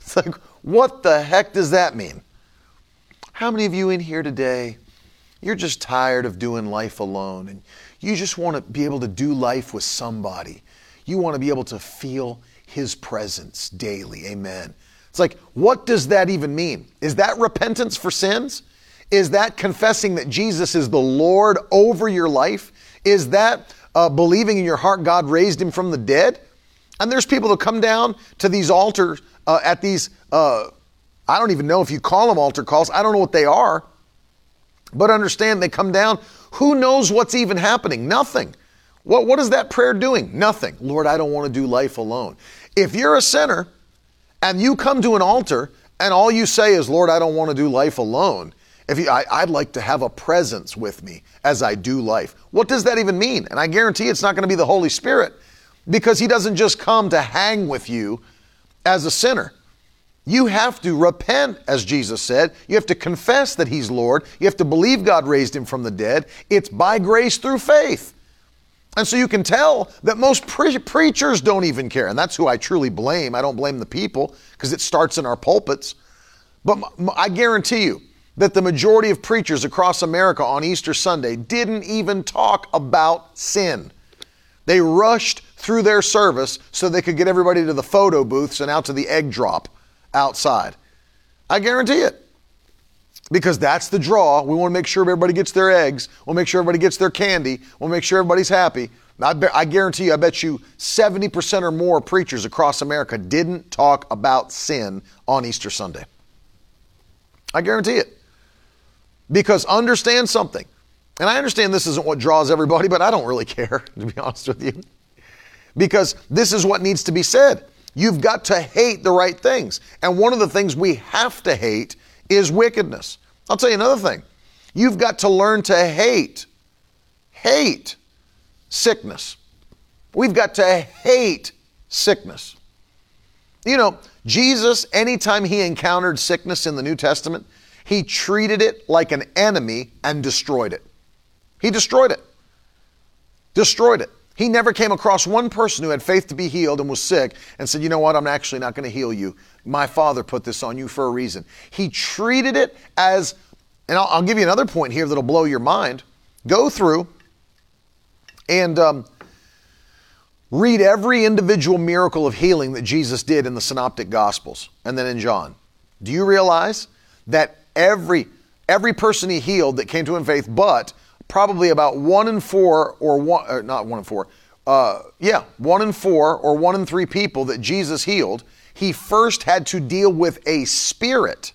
It's like, what the heck does that mean? How many of you in here today, you're just tired of doing life alone and you just want to be able to do life with somebody? You want to be able to feel His presence daily. Amen. It's like, what does that even mean? Is that repentance for sins? Is that confessing that Jesus is the Lord over your life? Is that uh, believing in your heart God raised him from the dead? And there's people that come down to these altars uh, at these, uh, I don't even know if you call them altar calls, I don't know what they are. But understand they come down. Who knows what's even happening? Nothing. What, what is that prayer doing? Nothing. Lord, I don't want to do life alone. If you're a sinner, and you come to an altar and all you say is, Lord, I don't want to do life alone, If you, I, I'd like to have a presence with me as I do life. What does that even mean? And I guarantee it's not going to be the Holy Spirit because He doesn't just come to hang with you as a sinner. You have to repent, as Jesus said. You have to confess that He's Lord. You have to believe God raised Him from the dead. It's by grace through faith. And so you can tell that most pre- preachers don't even care. And that's who I truly blame. I don't blame the people because it starts in our pulpits. But I guarantee you that the majority of preachers across America on Easter Sunday didn't even talk about sin. They rushed through their service so they could get everybody to the photo booths and out to the egg drop outside. I guarantee it. Because that's the draw. We want to make sure everybody gets their eggs. We'll make sure everybody gets their candy. We'll make sure everybody's happy. I, be, I guarantee you, I bet you 70% or more preachers across America didn't talk about sin on Easter Sunday. I guarantee it. Because understand something. And I understand this isn't what draws everybody, but I don't really care, to be honest with you. Because this is what needs to be said. You've got to hate the right things. And one of the things we have to hate is wickedness. I'll tell you another thing. You've got to learn to hate, hate sickness. We've got to hate sickness. You know, Jesus, anytime he encountered sickness in the New Testament, he treated it like an enemy and destroyed it. He destroyed it. Destroyed it. He never came across one person who had faith to be healed and was sick and said, You know what? I'm actually not going to heal you. My Father put this on you for a reason. He treated it as, and I'll, I'll give you another point here that'll blow your mind. Go through and um, read every individual miracle of healing that Jesus did in the Synoptic Gospels and then in John. Do you realize that every every person he healed that came to him in faith, but probably about one in four or one, or not one in four, uh, yeah, one in four or one in three people that Jesus healed, he first had to deal with a spirit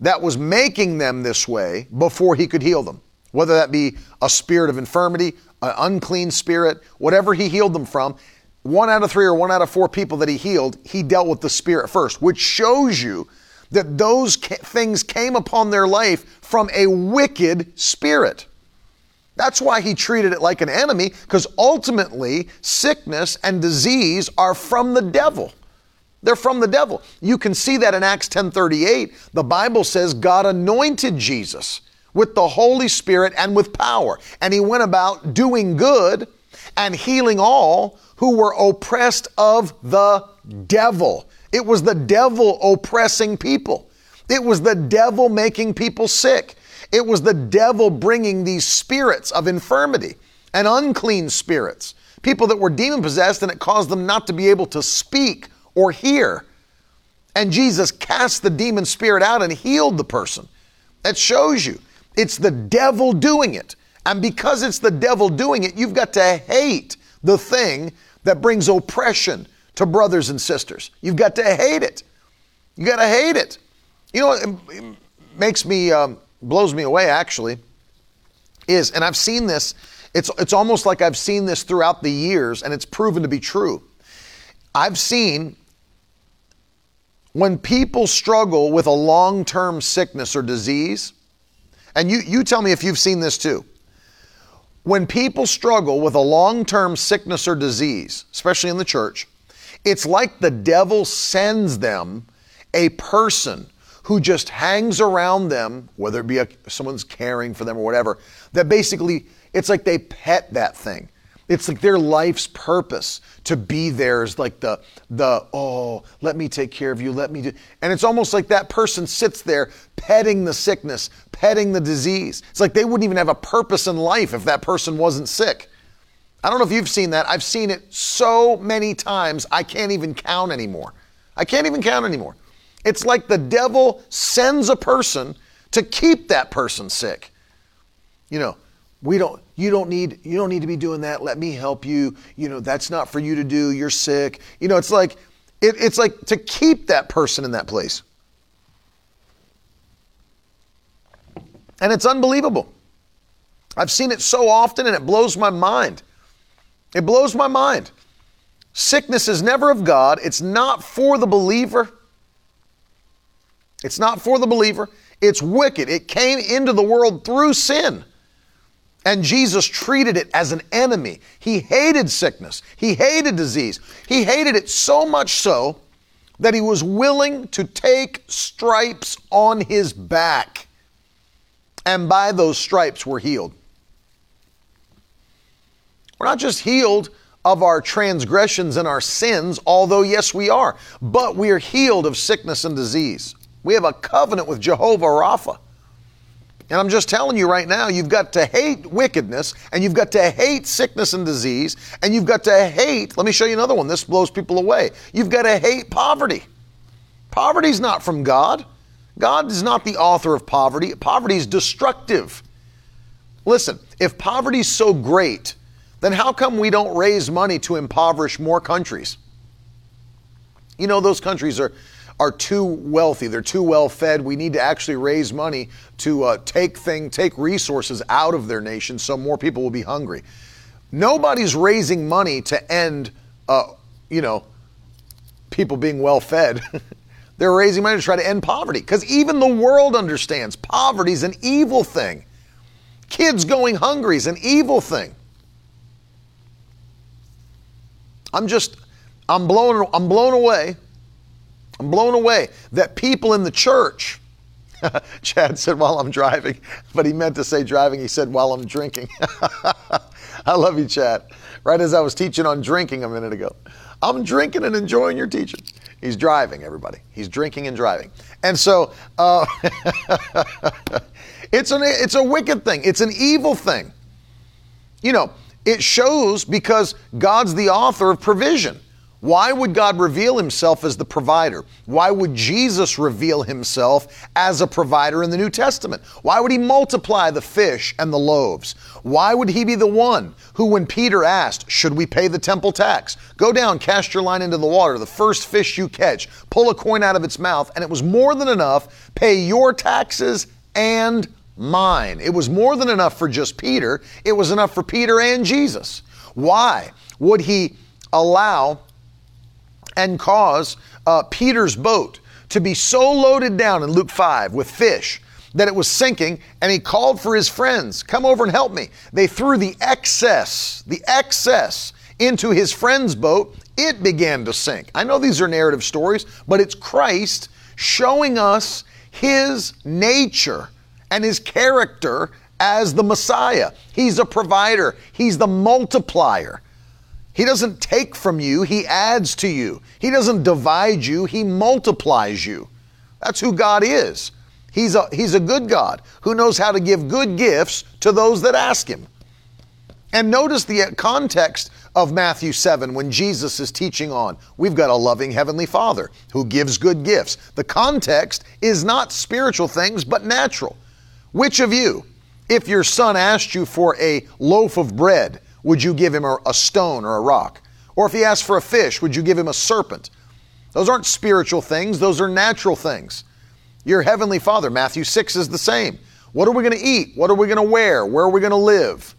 that was making them this way before he could heal them. Whether that be a spirit of infirmity, an unclean spirit, whatever he healed them from, one out of three or one out of four people that he healed, he dealt with the spirit first, which shows you that those things came upon their life from a wicked spirit. That's why he treated it like an enemy, because ultimately sickness and disease are from the devil. They're from the devil. You can see that in Acts 10:38. The Bible says God anointed Jesus with the Holy Spirit and with power, and he went about doing good and healing all who were oppressed of the devil. It was the devil oppressing people. It was the devil making people sick. It was the devil bringing these spirits of infirmity and unclean spirits, people that were demon possessed, and it caused them not to be able to speak or hear. And Jesus cast the demon spirit out and healed the person. That shows you it's the devil doing it. And because it's the devil doing it, you've got to hate the thing that brings oppression to brothers and sisters. You've got to hate it. You got to hate it. You know what makes me, um, blows me away actually, is, and I've seen this, it's, it's almost like I've seen this throughout the years and it's proven to be true. I've seen when people struggle with a long term sickness or disease, and you, you tell me if you've seen this too. When people struggle with a long term sickness or disease, especially in the church, it's like the devil sends them a person who just hangs around them, whether it be a, someone's caring for them or whatever, that basically it's like they pet that thing. It's like their life's purpose to be there is like the the oh let me take care of you let me do and it's almost like that person sits there petting the sickness petting the disease it's like they wouldn't even have a purpose in life if that person wasn't sick I don't know if you've seen that. I've seen it so many times, I can't even count anymore. I can't even count anymore. It's like the devil sends a person to keep that person sick. You know, we don't you don't need you don't need to be doing that. Let me help you. You know, that's not for you to do. You're sick. You know, it's like it, it's like to keep that person in that place. And it's unbelievable. I've seen it so often and it blows my mind. It blows my mind. Sickness is never of God, it's not for the believer. It's not for the believer. It's wicked. It came into the world through sin. And Jesus treated it as an enemy. He hated sickness. He hated disease. He hated it so much so that he was willing to take stripes on his back. And by those stripes, we're healed. We're not just healed of our transgressions and our sins, although, yes, we are, but we are healed of sickness and disease. We have a covenant with Jehovah Rapha. And I'm just telling you right now, you've got to hate wickedness, and you've got to hate sickness and disease, and you've got to hate, let me show you another one. This blows people away. You've got to hate poverty. Poverty's not from God. God is not the author of poverty. Poverty is destructive. Listen, if poverty's so great, then how come we don't raise money to impoverish more countries? You know, those countries are are too wealthy. They're too well fed. We need to actually raise money to uh, take thing, take resources out of their nation so more people will be hungry. Nobody's raising money to end, uh, you know, people being well fed. They're raising money to try to end poverty because even the world understands poverty is an evil thing. Kids going hungry is an evil thing. I'm just, I'm blown, I'm blown away I'm blown away that people in the church, Chad said while I'm driving, but he meant to say driving, he said while I'm drinking. I love you, Chad. Right as I was teaching on drinking a minute ago. I'm drinking and enjoying your teaching. He's driving, everybody. He's drinking and driving. And so uh, it's, an, it's a wicked thing, it's an evil thing. You know, it shows because God's the author of provision. Why would God reveal himself as the provider? Why would Jesus reveal himself as a provider in the New Testament? Why would he multiply the fish and the loaves? Why would he be the one who, when Peter asked, Should we pay the temple tax? Go down, cast your line into the water, the first fish you catch, pull a coin out of its mouth, and it was more than enough, pay your taxes and mine. It was more than enough for just Peter, it was enough for Peter and Jesus. Why would he allow and cause uh, Peter's boat to be so loaded down in Luke 5 with fish that it was sinking, and he called for his friends, Come over and help me. They threw the excess, the excess, into his friend's boat. It began to sink. I know these are narrative stories, but it's Christ showing us his nature and his character as the Messiah. He's a provider, he's the multiplier. He doesn't take from you, He adds to you. He doesn't divide you, He multiplies you. That's who God is. He's a, he's a good God who knows how to give good gifts to those that ask Him. And notice the context of Matthew 7 when Jesus is teaching on. We've got a loving Heavenly Father who gives good gifts. The context is not spiritual things, but natural. Which of you, if your son asked you for a loaf of bread, would you give him a, stone or a rock? Or if he asked for a fish, would you give him a serpent? Those aren't spiritual things, those are natural things. Your heavenly Father, Matthew 6 is the same. What are we going to eat? What are we going to wear? Where are we going to live?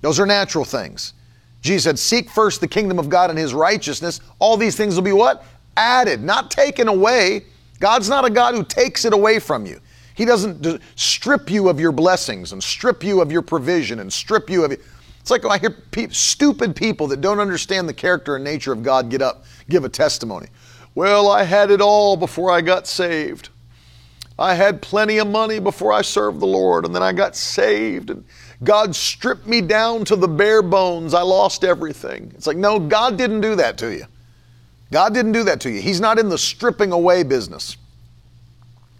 Those are natural things. Jesus said, Seek first the kingdom of God and his righteousness. All these things will be what? Added, not taken away. God's not a God who takes it away from you. He doesn't strip you of your blessings and strip you of your provision and strip you of. It's like when I hear pe- stupid people that don't understand the character and nature of God get up, give a testimony. Well, I had it all before I got saved. I had plenty of money before I served the Lord, and then I got saved, and God stripped me down to the bare bones. I lost everything. It's like, no, God didn't do that to you. God didn't do that to you. He's not in the stripping away business.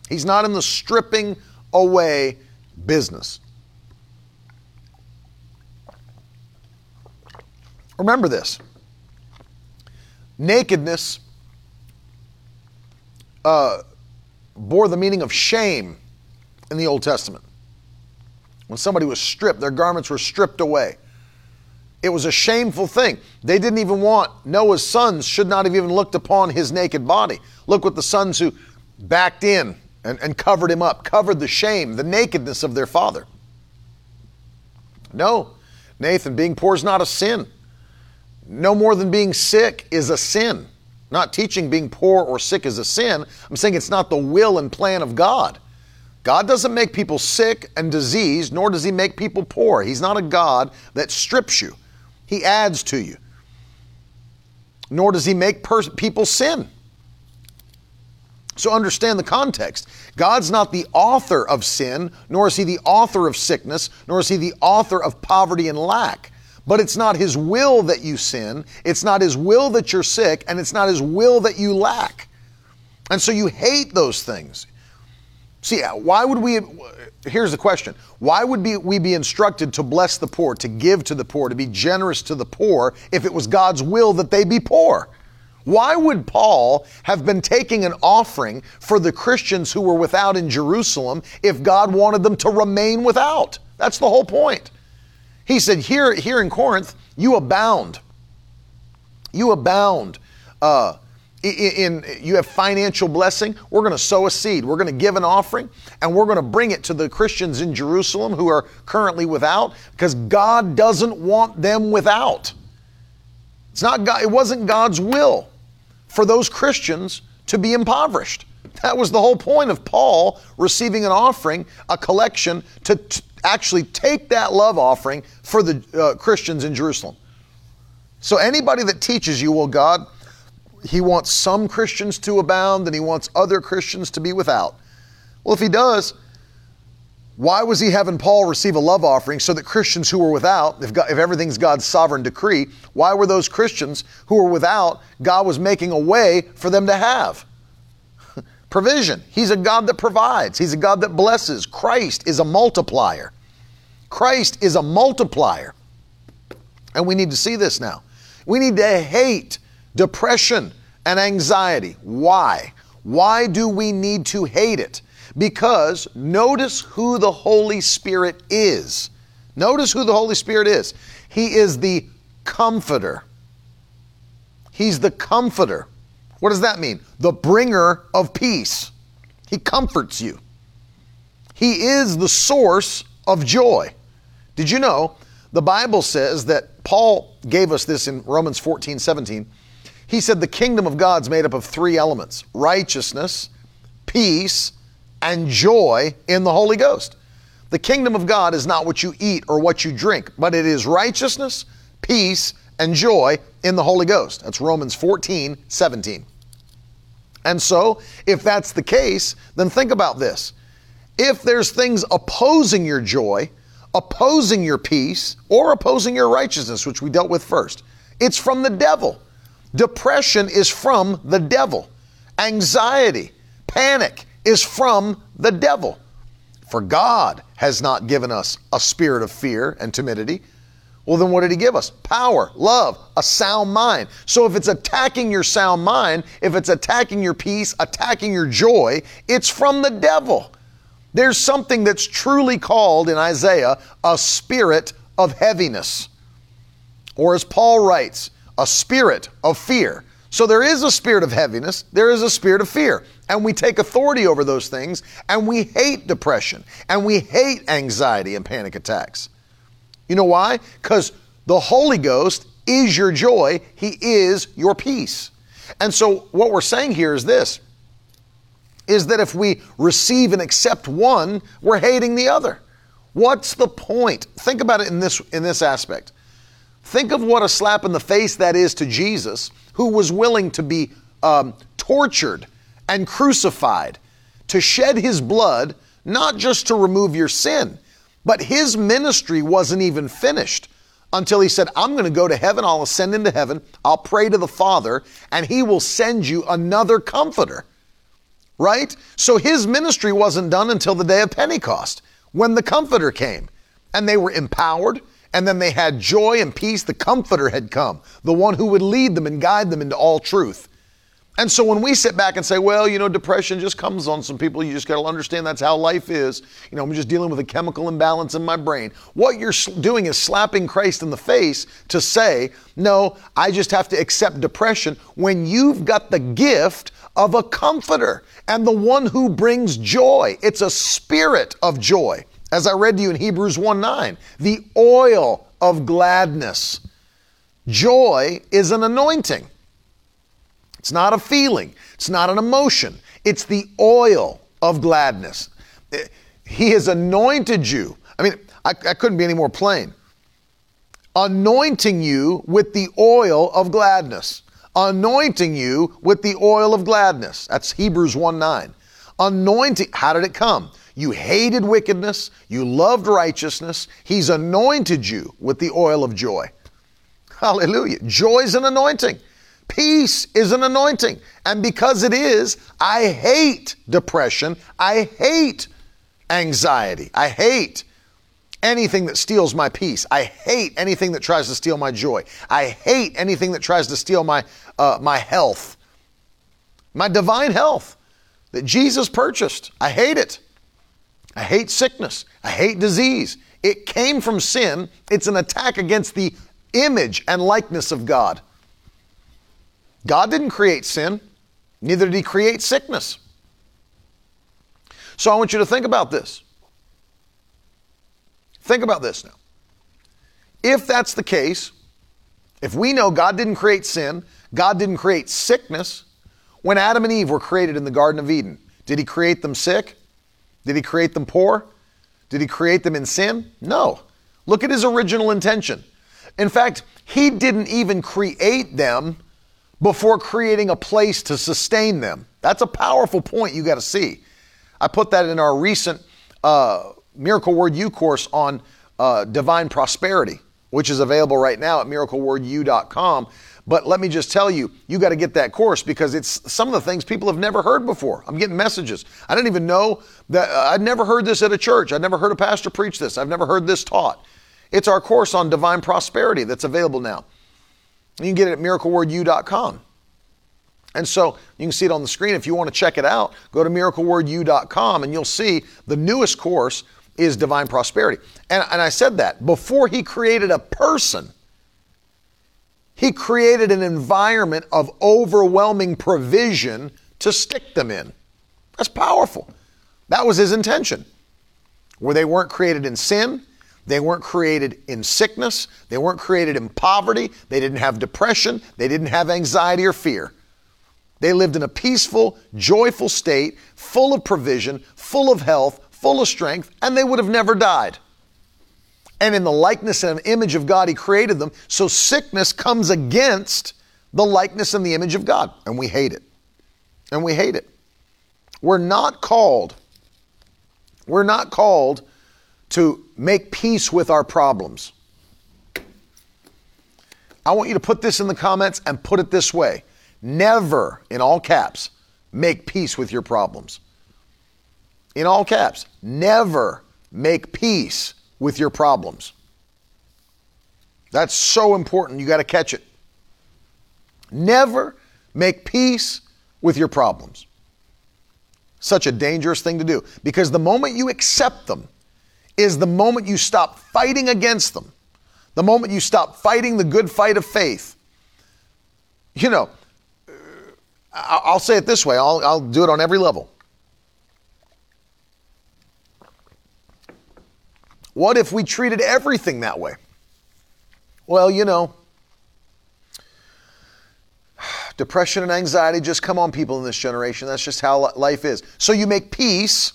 He's not in the stripping away business. Remember this nakedness uh, bore the meaning of shame in the Old Testament. When somebody was stripped, their garments were stripped away. It was a shameful thing. They didn't even want, Noah's sons should not have even looked upon his naked body. Look what the sons who backed in and, and covered him up, covered the shame, the nakedness of their father. No, Nathan, being poor is not a sin. No more than being sick is a sin. Not teaching being poor or sick is a sin. I'm saying it's not the will and plan of God. God doesn't make people sick and diseased, nor does He make people poor. He's not a God that strips you, He adds to you. Nor does He make pers- people sin. So understand the context. God's not the author of sin, nor is He the author of sickness, nor is He the author of poverty and lack. But it's not His will that you sin, it's not His will that you're sick, and it's not His will that you lack. And so you hate those things. See, uh, why would we? Here's the question Why would we be instructed to bless the poor, to give to the poor, to be generous to the poor, if it was God's will that they be poor? Why would Paul have been taking an offering for the Christians who were without in Jerusalem if God wanted them to remain without? That's the whole point. He said, Here, here in Corinth, you abound. You abound. Uh, in, in, you have financial blessing, we're going to sow a seed. We're going to give an offering, and we're going to bring it to the Christians in Jerusalem who are currently without, because God doesn't want them without. It's not God, it wasn't God's will for those Christians to be impoverished. That was the whole point of Paul receiving an offering, a collection, to actually take that love offering for the uh, Christians in Jerusalem. So anybody that teaches you, well, God, He wants some Christians to abound and He wants other Christians to be without. Well, if He does, why was He having Paul receive a love offering so that Christians who were without, if, God, if everything's God's sovereign decree, why were those Christians who were without, God was making a way for them to have? Provision. He's a God that provides, He's a God that blesses. Christ is a multiplier. Christ is a multiplier. And we need to see this now. We need to hate depression and anxiety. Why? Why do we need to hate it? Because notice who the Holy Spirit is. Notice who the Holy Spirit is. He is the comforter. He's the comforter. What does that mean? The bringer of peace. He comforts you. He is the source of joy. Did you know the Bible says that Paul gave us this in Romans 14 17? He said the kingdom of God's made up of three elements righteousness, peace, and joy in the Holy Ghost. The kingdom of God is not what you eat or what you drink, but it is righteousness, peace, and joy in the Holy Ghost. That's Romans 14 17. And so, if that's the case, then think about this. If there's things opposing your joy, opposing your peace, or opposing your righteousness, which we dealt with first, it's from the devil. Depression is from the devil. Anxiety, panic is from the devil. For God has not given us a spirit of fear and timidity, well, then what did he give us? Power, love, a sound mind. So if it's attacking your sound mind, if it's attacking your peace, attacking your joy, it's from the devil. There's something that's truly called in Isaiah a spirit of heaviness. Or as Paul writes, a spirit of fear. So there is a spirit of heaviness, there is a spirit of fear. And we take authority over those things, and we hate depression, and we hate anxiety and panic attacks. You know why? Because the Holy Ghost is your joy, He is your peace. And so, what we're saying here is this is that if we receive and accept one, we're hating the other. What's the point? Think about it in this, in this aspect. Think of what a slap in the face that is to Jesus, who was willing to be um, tortured and crucified, to shed his blood, not just to remove your sin, but his ministry wasn't even finished until he said, I'm going to go to heaven, I'll ascend into heaven, I'll pray to the Father, and he will send you another comforter. Right? So his ministry wasn't done until the day of Pentecost when the comforter came. And they were empowered, and then they had joy and peace. The comforter had come, the one who would lead them and guide them into all truth. And so when we sit back and say, well, you know, depression just comes on some people, you just got to understand that's how life is. You know, I'm just dealing with a chemical imbalance in my brain. What you're doing is slapping Christ in the face to say, no, I just have to accept depression when you've got the gift of a comforter and the one who brings joy. It's a spirit of joy. As I read to you in Hebrews 1 9, the oil of gladness. Joy is an anointing. It's not a feeling, it's not an emotion, it's the oil of gladness. Eh, he has anointed you. I mean, I, I couldn't be any more plain. Anointing you with the oil of gladness. Anointing you with the oil of gladness. That's Hebrews 1 9. Anointing, how did it come? You hated wickedness, you loved righteousness. He's anointed you with the oil of joy. Hallelujah. Joy is an anointing. Peace is an anointing. And because it is, I hate depression. I hate anxiety. I hate anything that steals my peace. I hate anything that tries to steal my joy. I hate anything that tries to steal my, uh, my health, my divine health that Jesus purchased. I hate it. I hate sickness. I hate disease. It came from sin. It's an attack against the image and likeness of God. God didn't create sin, neither did He create sickness. So I want you to think about this. Think about this now. If that's the case, if we know God didn't create sin, God didn't create sickness, when Adam and Eve were created in the Garden of Eden, did He create them sick? Did He create them poor? Did He create them in sin? No. Look at His original intention. In fact, He didn't even create them before creating a place to sustain them. That's a powerful point you got to see. I put that in our recent uh, Miracle Word U course on uh, divine prosperity, which is available right now at miraclewordu.com. But let me just tell you, you got to get that course because it's some of the things people have never heard before. I'm getting messages. I didn't even know that uh, I'd never heard this at a church. I'd never heard a pastor preach this. I've never heard this taught. It's our course on divine prosperity that's available now. You can get it at miraclewordu.com. And so you can see it on the screen. If you want to check it out, go to miraclewordu.com and you'll see the newest course is divine prosperity. And, and I said that before he created a person, he created an environment of overwhelming provision to stick them in. That's powerful. That was his intention. Where they weren't created in sin, they weren't created in sickness, they weren't created in poverty, they didn't have depression, they didn't have anxiety or fear. They lived in a peaceful, joyful state, full of provision, full of health, full of strength, and they would have never died and in the likeness and image of God, He created them. So sickness comes against the likeness and the image of God, and we hate it. And we hate it. We're not called, we're not called to make peace with our problems. I want you to put this in the comments and put it this way never, in all caps, make peace with your problems. In all caps, never make peace with your problems. That's so important. You got to catch it. Never make peace with your problems. Such a dangerous thing to do because the moment you accept them is the moment you stop fighting against them, the moment you stop fighting the good fight of faith. You know, I'll say it this way, I'll, I'll do it on every level. What if we treated everything that way? Well, you know, depression and anxiety just come on people in this generation. That's just how life is. So you make peace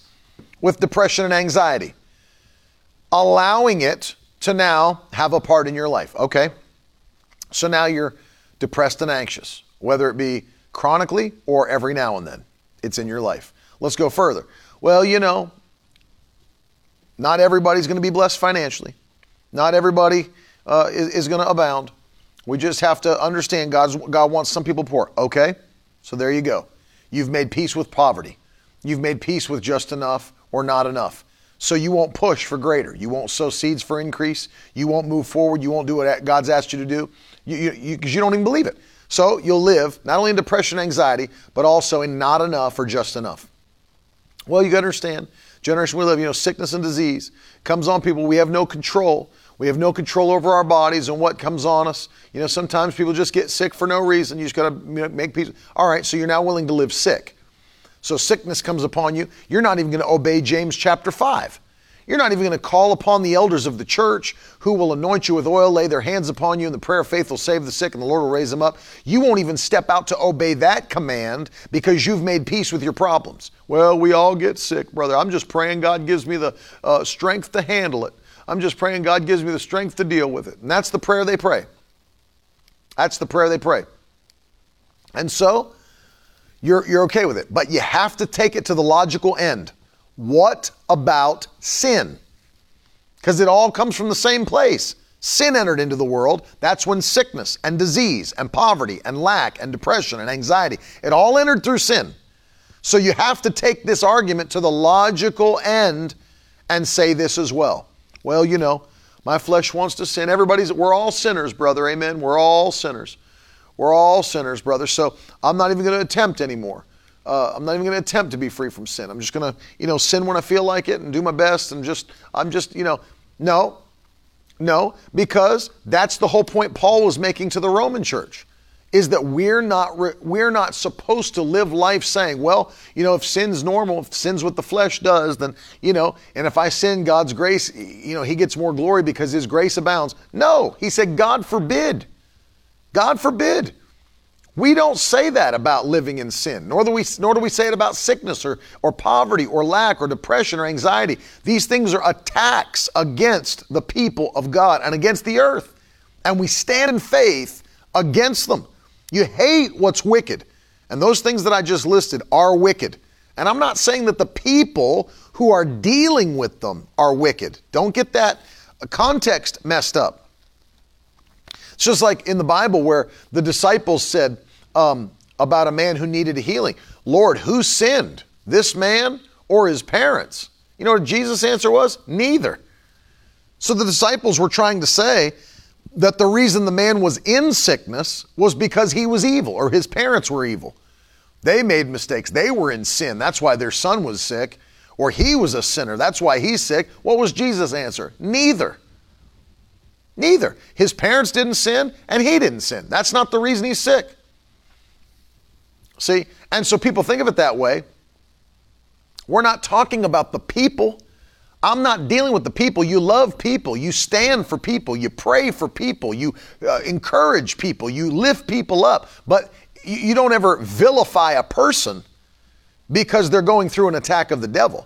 with depression and anxiety, allowing it to now have a part in your life. Okay? So now you're depressed and anxious, whether it be chronically or every now and then. It's in your life. Let's go further. Well, you know, not everybody's going to be blessed financially. Not everybody uh, is, is going to abound. We just have to understand God's, God wants some people poor. Okay? So there you go. You've made peace with poverty. You've made peace with just enough or not enough. So you won't push for greater. You won't sow seeds for increase. You won't move forward. You won't do what God's asked you to do because you, you, you, you don't even believe it. So you'll live not only in depression and anxiety, but also in not enough or just enough. Well, you got to understand generation we live, you know, sickness and disease comes on people. We have no control. We have no control over our bodies and what comes on us. You know, sometimes people just get sick for no reason. You just got to make peace. All right, so you're now willing to live sick. So sickness comes upon you. You're not even going to obey James chapter 5. You're not even going to call upon the elders of the church who will anoint you with oil, lay their hands upon you, and the prayer of faith will save the sick, and the Lord will raise them up. You won't even step out to obey that command because you've made peace with your problems. Well, we all get sick, brother. I'm just praying God gives me the uh, strength to handle it. I'm just praying God gives me the strength to deal with it. And that's the prayer they pray. That's the prayer they pray. And so, you're, you're okay with it. But you have to take it to the logical end. What about sin? Because it all comes from the same place. Sin entered into the world. That's when sickness and disease and poverty and lack and depression and anxiety, it all entered through sin. So you have to take this argument to the logical end and say this as well. Well, you know, my flesh wants to sin. Everybody's, we're all sinners, brother. Amen. We're all sinners. We're all sinners, brother. So I'm not even going to attempt anymore. Uh, I'm not even going to attempt to be free from sin. I'm just going to, you know, sin when I feel like it and do my best and just, I'm just, you know, no, no, because that's the whole point Paul was making to the Roman church is that we're not we're not supposed to live life saying, well, you know, if sin's normal, if sin's what the flesh does, then you know, and if I sin, God's grace, you know, He gets more glory because His grace abounds. No, He said, God forbid. God forbid. We don't say that about living in sin, nor do we, nor do we say it about sickness or, or poverty or lack or depression or anxiety. These things are attacks against the people of God and against the earth. And we stand in faith against them. You hate what's wicked. And those things that I just listed are wicked. And I'm not saying that the people who are dealing with them are wicked. Don't get that context messed up. It's just like in the Bible where the disciples said um, about a man who needed a healing Lord, who sinned, this man or his parents? You know what Jesus' answer was? Neither. So the disciples were trying to say that the reason the man was in sickness was because he was evil or his parents were evil. They made mistakes. They were in sin. That's why their son was sick. Or he was a sinner. That's why he's sick. What was Jesus' answer? Neither. Neither. His parents didn't sin and he didn't sin. That's not the reason he's sick. See? And so people think of it that way. We're not talking about the people. I'm not dealing with the people. You love people. You stand for people. You pray for people. You uh, encourage people. You lift people up. But you, you don't ever vilify a person because they're going through an attack of the devil.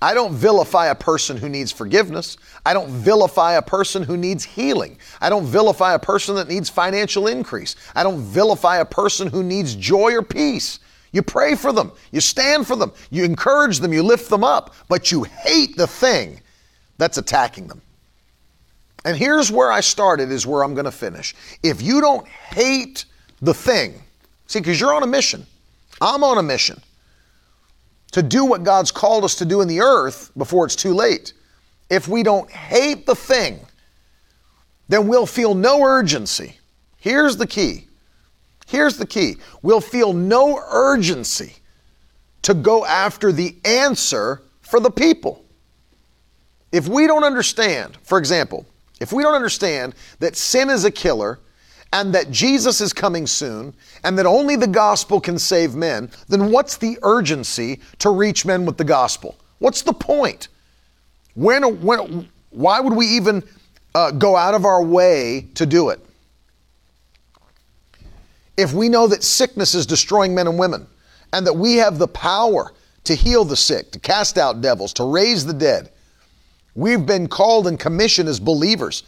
I don't vilify a person who needs forgiveness. I don't vilify a person who needs healing. I don't vilify a person that needs financial increase. I don't vilify a person who needs joy or peace. You pray for them, you stand for them, you encourage them, you lift them up, but you hate the thing that's attacking them. And here's where I started, is where I'm going to finish. If you don't hate the thing, see, because you're on a mission, I'm on a mission to do what God's called us to do in the earth before it's too late. If we don't hate the thing, then we'll feel no urgency. Here's the key. Here's the key. We'll feel no urgency to go after the answer for the people. If we don't understand, for example, if we don't understand that sin is a killer and that Jesus is coming soon and that only the gospel can save men, then what's the urgency to reach men with the gospel? What's the point? When, when, why would we even uh, go out of our way to do it? If we know that sickness is destroying men and women and that we have the power to heal the sick, to cast out devils, to raise the dead, we've been called and commissioned as believers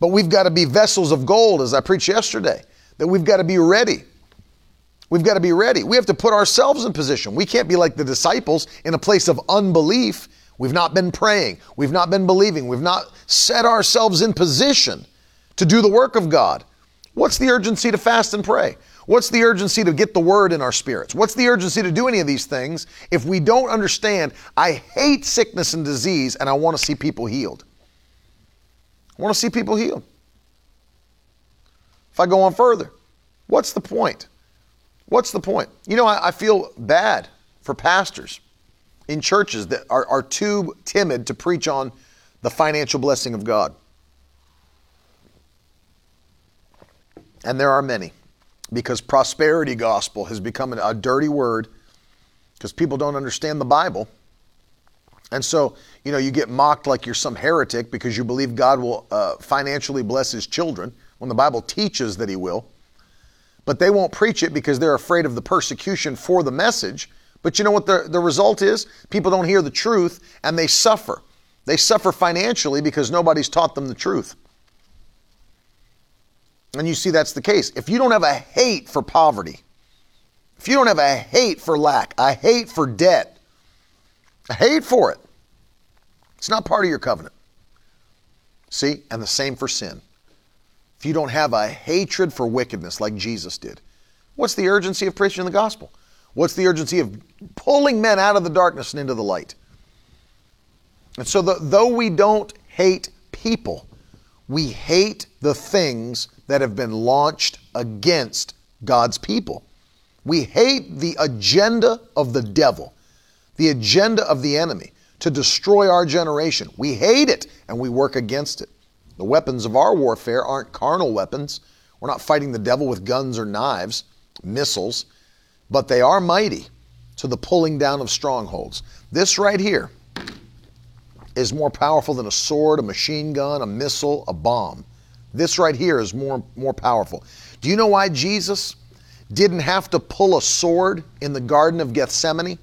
but we've got to be vessels of gold, as I preached yesterday, that we've got to be ready. We've got to be ready. We have to put ourselves in position. We can't be like the disciples in a place of unbelief. We've not been praying. We've not been believing. We've not set ourselves in position to do the work of God. What's the urgency to fast and pray? What's the urgency to get the word in our spirits? What's the urgency to do any of these things if we don't understand I hate sickness and disease and I want to see people healed? I want to see people healed. If I go on further, what's the point? What's the point? You know, I, I feel bad for pastors in churches that are, are too timid to preach on the financial blessing of God. And there are many because prosperity gospel has become a dirty word because people don't understand the Bible And so, you know, you get mocked like you're some heretic because you believe God will uh, financially bless his children when the Bible teaches that he will. But they won't preach it because they're afraid of the persecution for the message. But you know what the, the result is? People don't hear the truth and they suffer. They suffer financially because nobody's taught them the truth. And you see that's the case. If you don't have a hate for poverty, if you don't have a hate for lack, a hate for debt, a hate for it, it's not part of your covenant. See? And the same for sin. If you don't have a hatred for wickedness like Jesus did, what's the urgency of preaching the gospel? What's the urgency of pulling men out of the darkness and into the light? And so, the, though we don't hate people, we hate the things that have been launched against God's people. We hate the agenda of the devil, the agenda of the enemy to destroy our generation. We hate it and we work against it. The weapons of our warfare aren't carnal weapons. We're not fighting the devil with guns or knives, missiles, but they are mighty to the pulling down of strongholds. This right here is more powerful than a sword, a machine gun, a missile, a bomb. This right here is more, more powerful. Do you know why Jesus didn't have to pull a sword in the Garden of Gethsemane?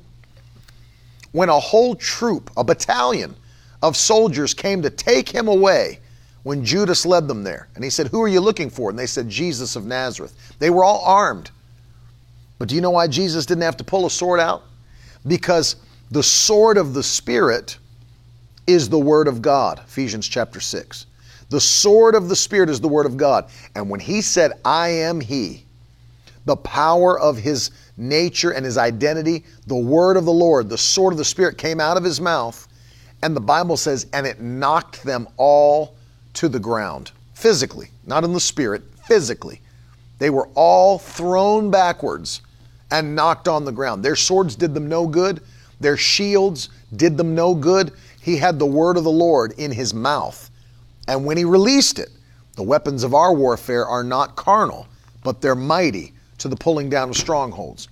When a whole troop, a battalion of soldiers came to take him away when Judas led them there. And he said, Who are you looking for? And they said, Jesus of Nazareth. They were all armed. But do you know why Jesus didn't have to pull a sword out? Because the sword of the Spirit is the Word of God, Ephesians chapter 6. The sword of the Spirit is the Word of God. And when He said, I am He, the power of His nature and His identity, the Word of the Lord, the sword of the Spirit came out of His mouth. And the Bible says, and it knocked them all to the ground, physically, not in the spirit, physically. They were all thrown backwards and knocked on the ground. Their swords did them no good, their shields did them no good he had the word of the Lord in his mouth. And when he released it, the weapons of our warfare are not carnal, but they're mighty to the pulling down of strongholds.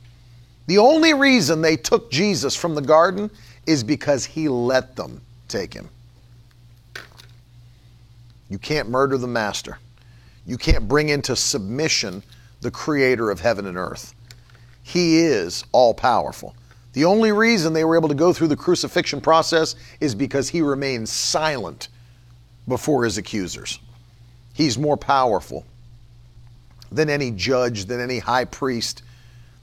The only reason they took Jesus from the garden is because he let them take him. You can't murder the master. You can't bring into submission the creator of heaven and earth. He is all powerful. The only reason they were able to go through the crucifixion process is because he remained silent before his accusers. He's more powerful than any judge, than any high priest,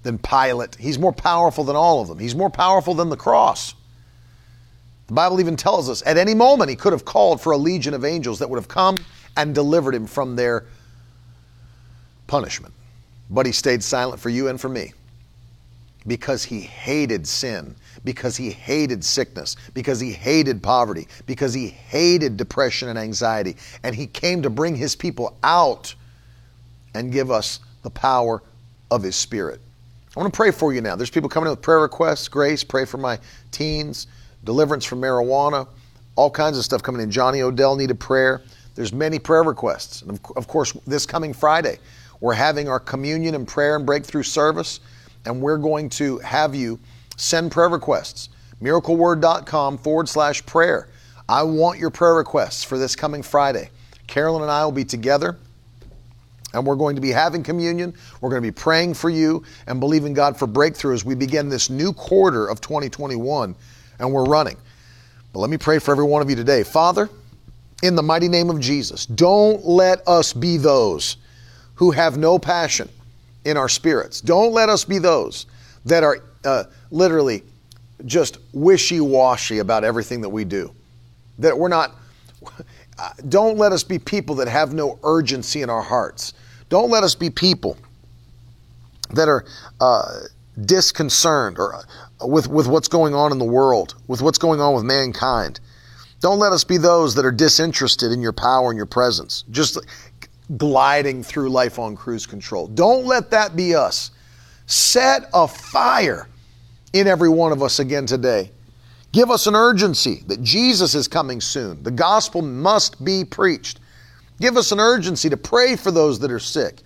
than Pilate. He's more powerful than all of them. He's more powerful than the cross. The Bible even tells us at any moment he could have called for a legion of angels that would have come and delivered him from their punishment. But he stayed silent for you and for me because he hated sin, because he hated sickness, because he hated poverty, because he hated depression and anxiety. And he came to bring his people out and give us the power of his spirit. I want to pray for you now. There's people coming in with prayer requests, grace, pray for my teens, deliverance from marijuana, all kinds of stuff coming in. Johnny Odell needed prayer. There's many prayer requests. And of course, this coming Friday, we're having our communion and prayer and breakthrough service and we're going to have you send prayer requests. MiracleWord.com forward slash prayer. I want your prayer requests for this coming Friday. Carolyn and I will be together and we're going to be having communion. We're going to be praying for you and believing God for breakthrough as we begin this new quarter of 2021 and we're running. But let me pray for every one of you today. Father, in the mighty name of Jesus, don't let us be those who have no passion in our spirits. Don't let us be those that are uh, literally just wishy washy about everything that we do. That we're not, don't let us be people that have no urgency in our hearts. Don't let us be people that are uh, disconcerted or uh, with, with what's going on in the world, with what's going on with mankind. Don't let us be those that are disinterested in your power and your presence. Just gliding through life on cruise control. Don't let that be us. Set a fire in every one of us again today. Give us an urgency that Jesus is coming soon. The gospel must be preached. Give us an urgency to pray for those that are sick,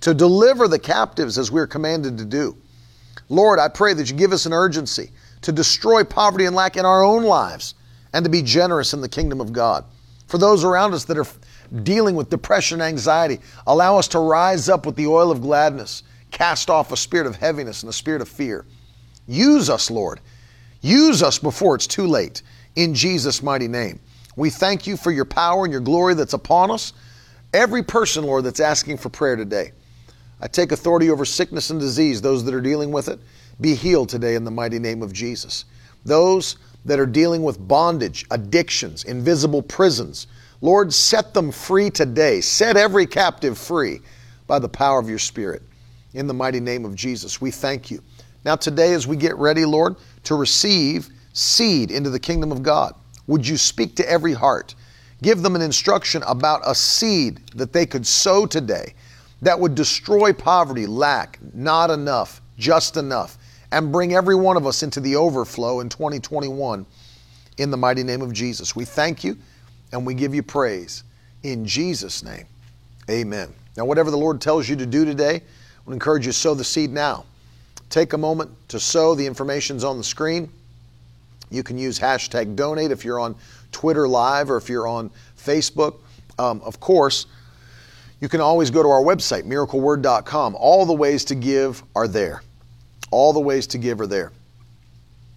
to deliver the captives as we're commanded to do. Lord, I pray that you give us an urgency to destroy poverty and lack in our own lives and to be generous in the kingdom of God. For those around us that are dealing with depression and anxiety, allow us to rise up with the oil of gladness, cast off a spirit of heaviness and a spirit of fear. Use us, Lord. Use us before it's too late. In Jesus' mighty name. We thank you for your power and your glory that's upon us. Every person, Lord, that's asking for prayer today. I take authority over sickness and disease, those that are dealing with it. Be healed today in the mighty name of Jesus. Those that are dealing with bondage, addictions, invisible prisons, Lord, set them free today. Set every captive free by the power of your Spirit. In the mighty name of Jesus, we thank you. Now, today, as we get ready, Lord, to receive seed into the kingdom of God, would you speak to every heart? Give them an instruction about a seed that they could sow today that would destroy poverty, lack, not enough, just enough, and bring every one of us into the overflow in 2021 in the mighty name of Jesus. We thank you and we give you praise in Jesus' name. Amen. Now, whatever the Lord tells you to do today, I would encourage you to sow the seed now. Take a moment to sow. The information's on the screen. You can use hashtag donate if you're on Twitter Live or if you're on Facebook. Um, of course, you can always go to our website, miracleword.com. All the ways to give are there. All the ways to give are there.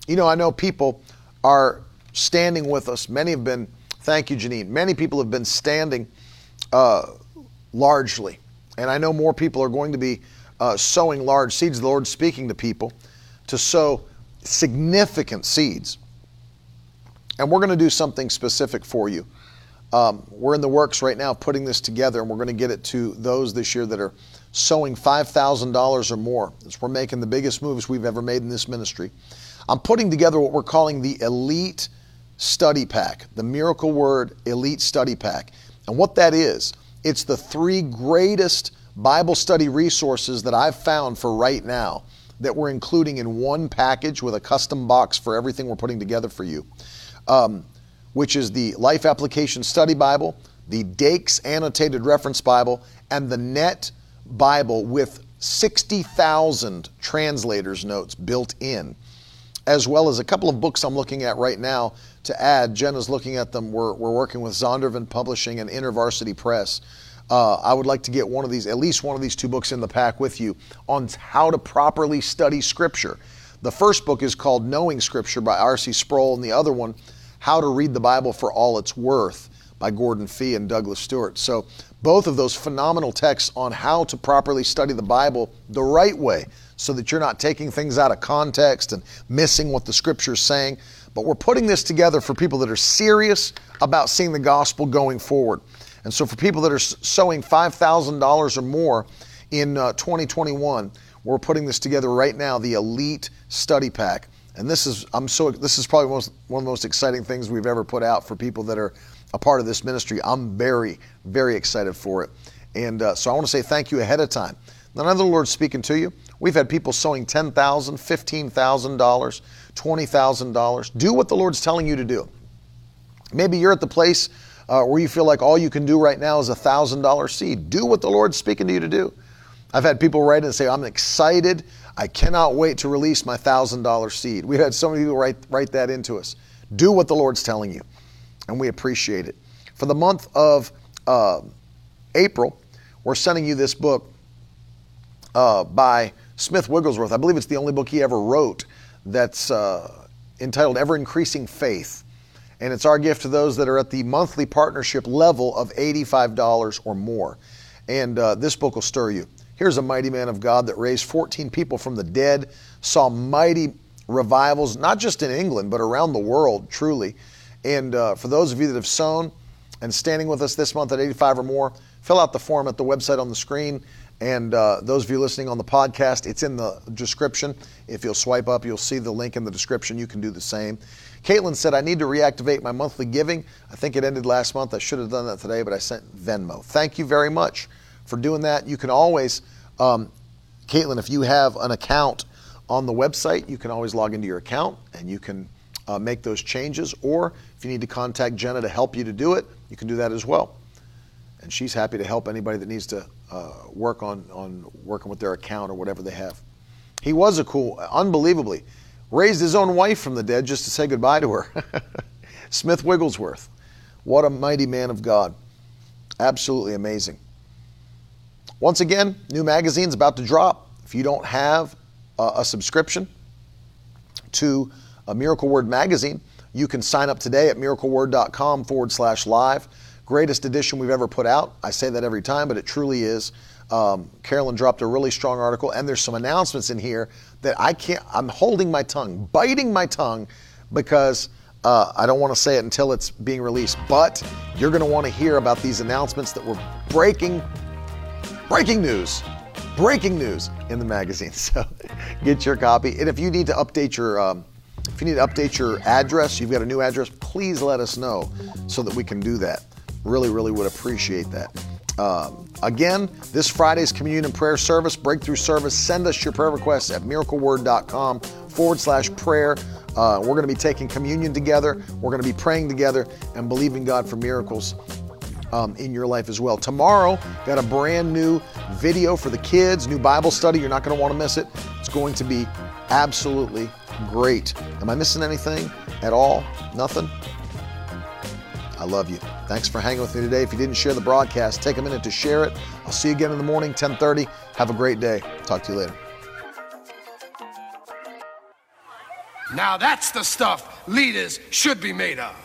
You know, I know people are standing with us. Many have been, thank you, Janine. Many people have been standing uh, largely. And I know more people are going to be uh, sowing large seeds. The Lord speaking to people to sow significant seeds. And we're going to do something specific for you. Um, we're in the works right now putting this together, and we're going to get it to those this year that are sowing $5,000 or more. We're making the biggest moves we've ever made in this ministry. I'm putting together what we're calling the Elite Study Pack, the Miracle Word Elite Study Pack. And what that is, it's the three greatest Bible study resources that I've found for right now that we're including in one package with a custom box for everything we're putting together for you um, which is the Life Application Study Bible, the Dake's Annotated Reference Bible, and the Net Bible with 60,000 translators' notes built in, as well as a couple of books I'm looking at right now to add. Jenna's looking at them. We're, we're working with Zondervan Publishing and InterVarsity Press. Uh, I would like to get one of these, at least one of these two books in the pack with you on how to properly study Scripture. The first book is called Knowing Scripture by R.C. Sproul, and the other one, How to Read the Bible for All It's Worth by Gordon Fee and Douglas Stuart. So, both of those phenomenal texts on how to properly study the Bible the right way so that you're not taking things out of context and missing what the scripture is saying. But we're putting this together for people that are serious about seeing the gospel going forward. And so, for people that are sowing $5,000 or more in uh, 2021, we're putting this together right now, the Elite Study Pack. And this is I'm so this is probably most, one of the most exciting things we've ever put out for people that are a part of this ministry. I'm very very excited for it, and uh, so I want to say thank you ahead of time. Now, the Lord's speaking to you. We've had people sowing ten thousand, fifteen thousand dollars, twenty thousand dollars. Do what the Lord's telling you to do. Maybe you're at the place uh, where you feel like all you can do right now is a thousand dollar seed. Do what the Lord's speaking to you to do. I've had people write and say, I'm excited. I cannot wait to release my $1,000 seed. We've had so many people write, write that into us. Do what the Lord's telling you, and we appreciate it. For the month of uh, April, we're sending you this book uh, by Smith Wigglesworth. I believe it's the only book he ever wrote that's uh, entitled Ever Increasing Faith. And it's our gift to those that are at the monthly partnership level of $85 or more. And uh, this book will stir you. Here's a mighty man of God that raised 14 people from the dead, saw mighty revivals, not just in England, but around the world, truly. And uh, for those of you that have sown and standing with us this month at 85 or more, fill out the form at the website on the screen. And uh, those of you listening on the podcast, it's in the description. If you'll swipe up, you'll see the link in the description. You can do the same. Caitlin said, I need to reactivate my monthly giving. I think it ended last month. I should have done that today, but I sent Venmo. Thank you very much for doing that. You can always, um, Caitlin, if you have an account on the website, you can always log into your account and you can uh, make those changes. Or if you need to contact Jenna to help you to do it, you can do that as well. And she's happy to help anybody that needs to uh, work on, on working with their account or whatever they have. He was a cool, unbelievably, raised his own wife from the dead just to say goodbye to her. Smith Wigglesworth. What a mighty man of God. Absolutely amazing. Once again, new magazine's about to drop. If you don't have a, a subscription to a Miracle Word magazine, you can sign up today at miracleword.com forward slash live. Greatest edition we've ever put out. I say that every time, but it truly is. Um, Carolyn dropped a really strong article, and there's some announcements in here that I can't, I'm holding my tongue, biting my tongue because uh, I don't want to say it until it's being released. But you're going to want to hear about these announcements that were breaking, breaking news, breaking news in the magazine. So get your copy. And if you need to update your, um, if you need to update your address, you've got a new address, please let us know so that we can do that. Really, really would appreciate that. Um, again, this Friday's communion and prayer service, breakthrough service, send us your prayer requests at miracleword.com forward slash prayer. Uh, we're going to be taking communion together. We're going to be praying together and believing God for miracles um, in your life as well. Tomorrow, got a brand new video for the kids, new Bible study. You're not going to want to miss it. It's going to be absolutely great. Am I missing anything at all? Nothing? I love you. Thanks for hanging with me today. If you didn't share the broadcast, take a minute to share it. I'll see you again in the morning, 1030. Have a great day. Talk to you later. Now that's the stuff leaders should be made of.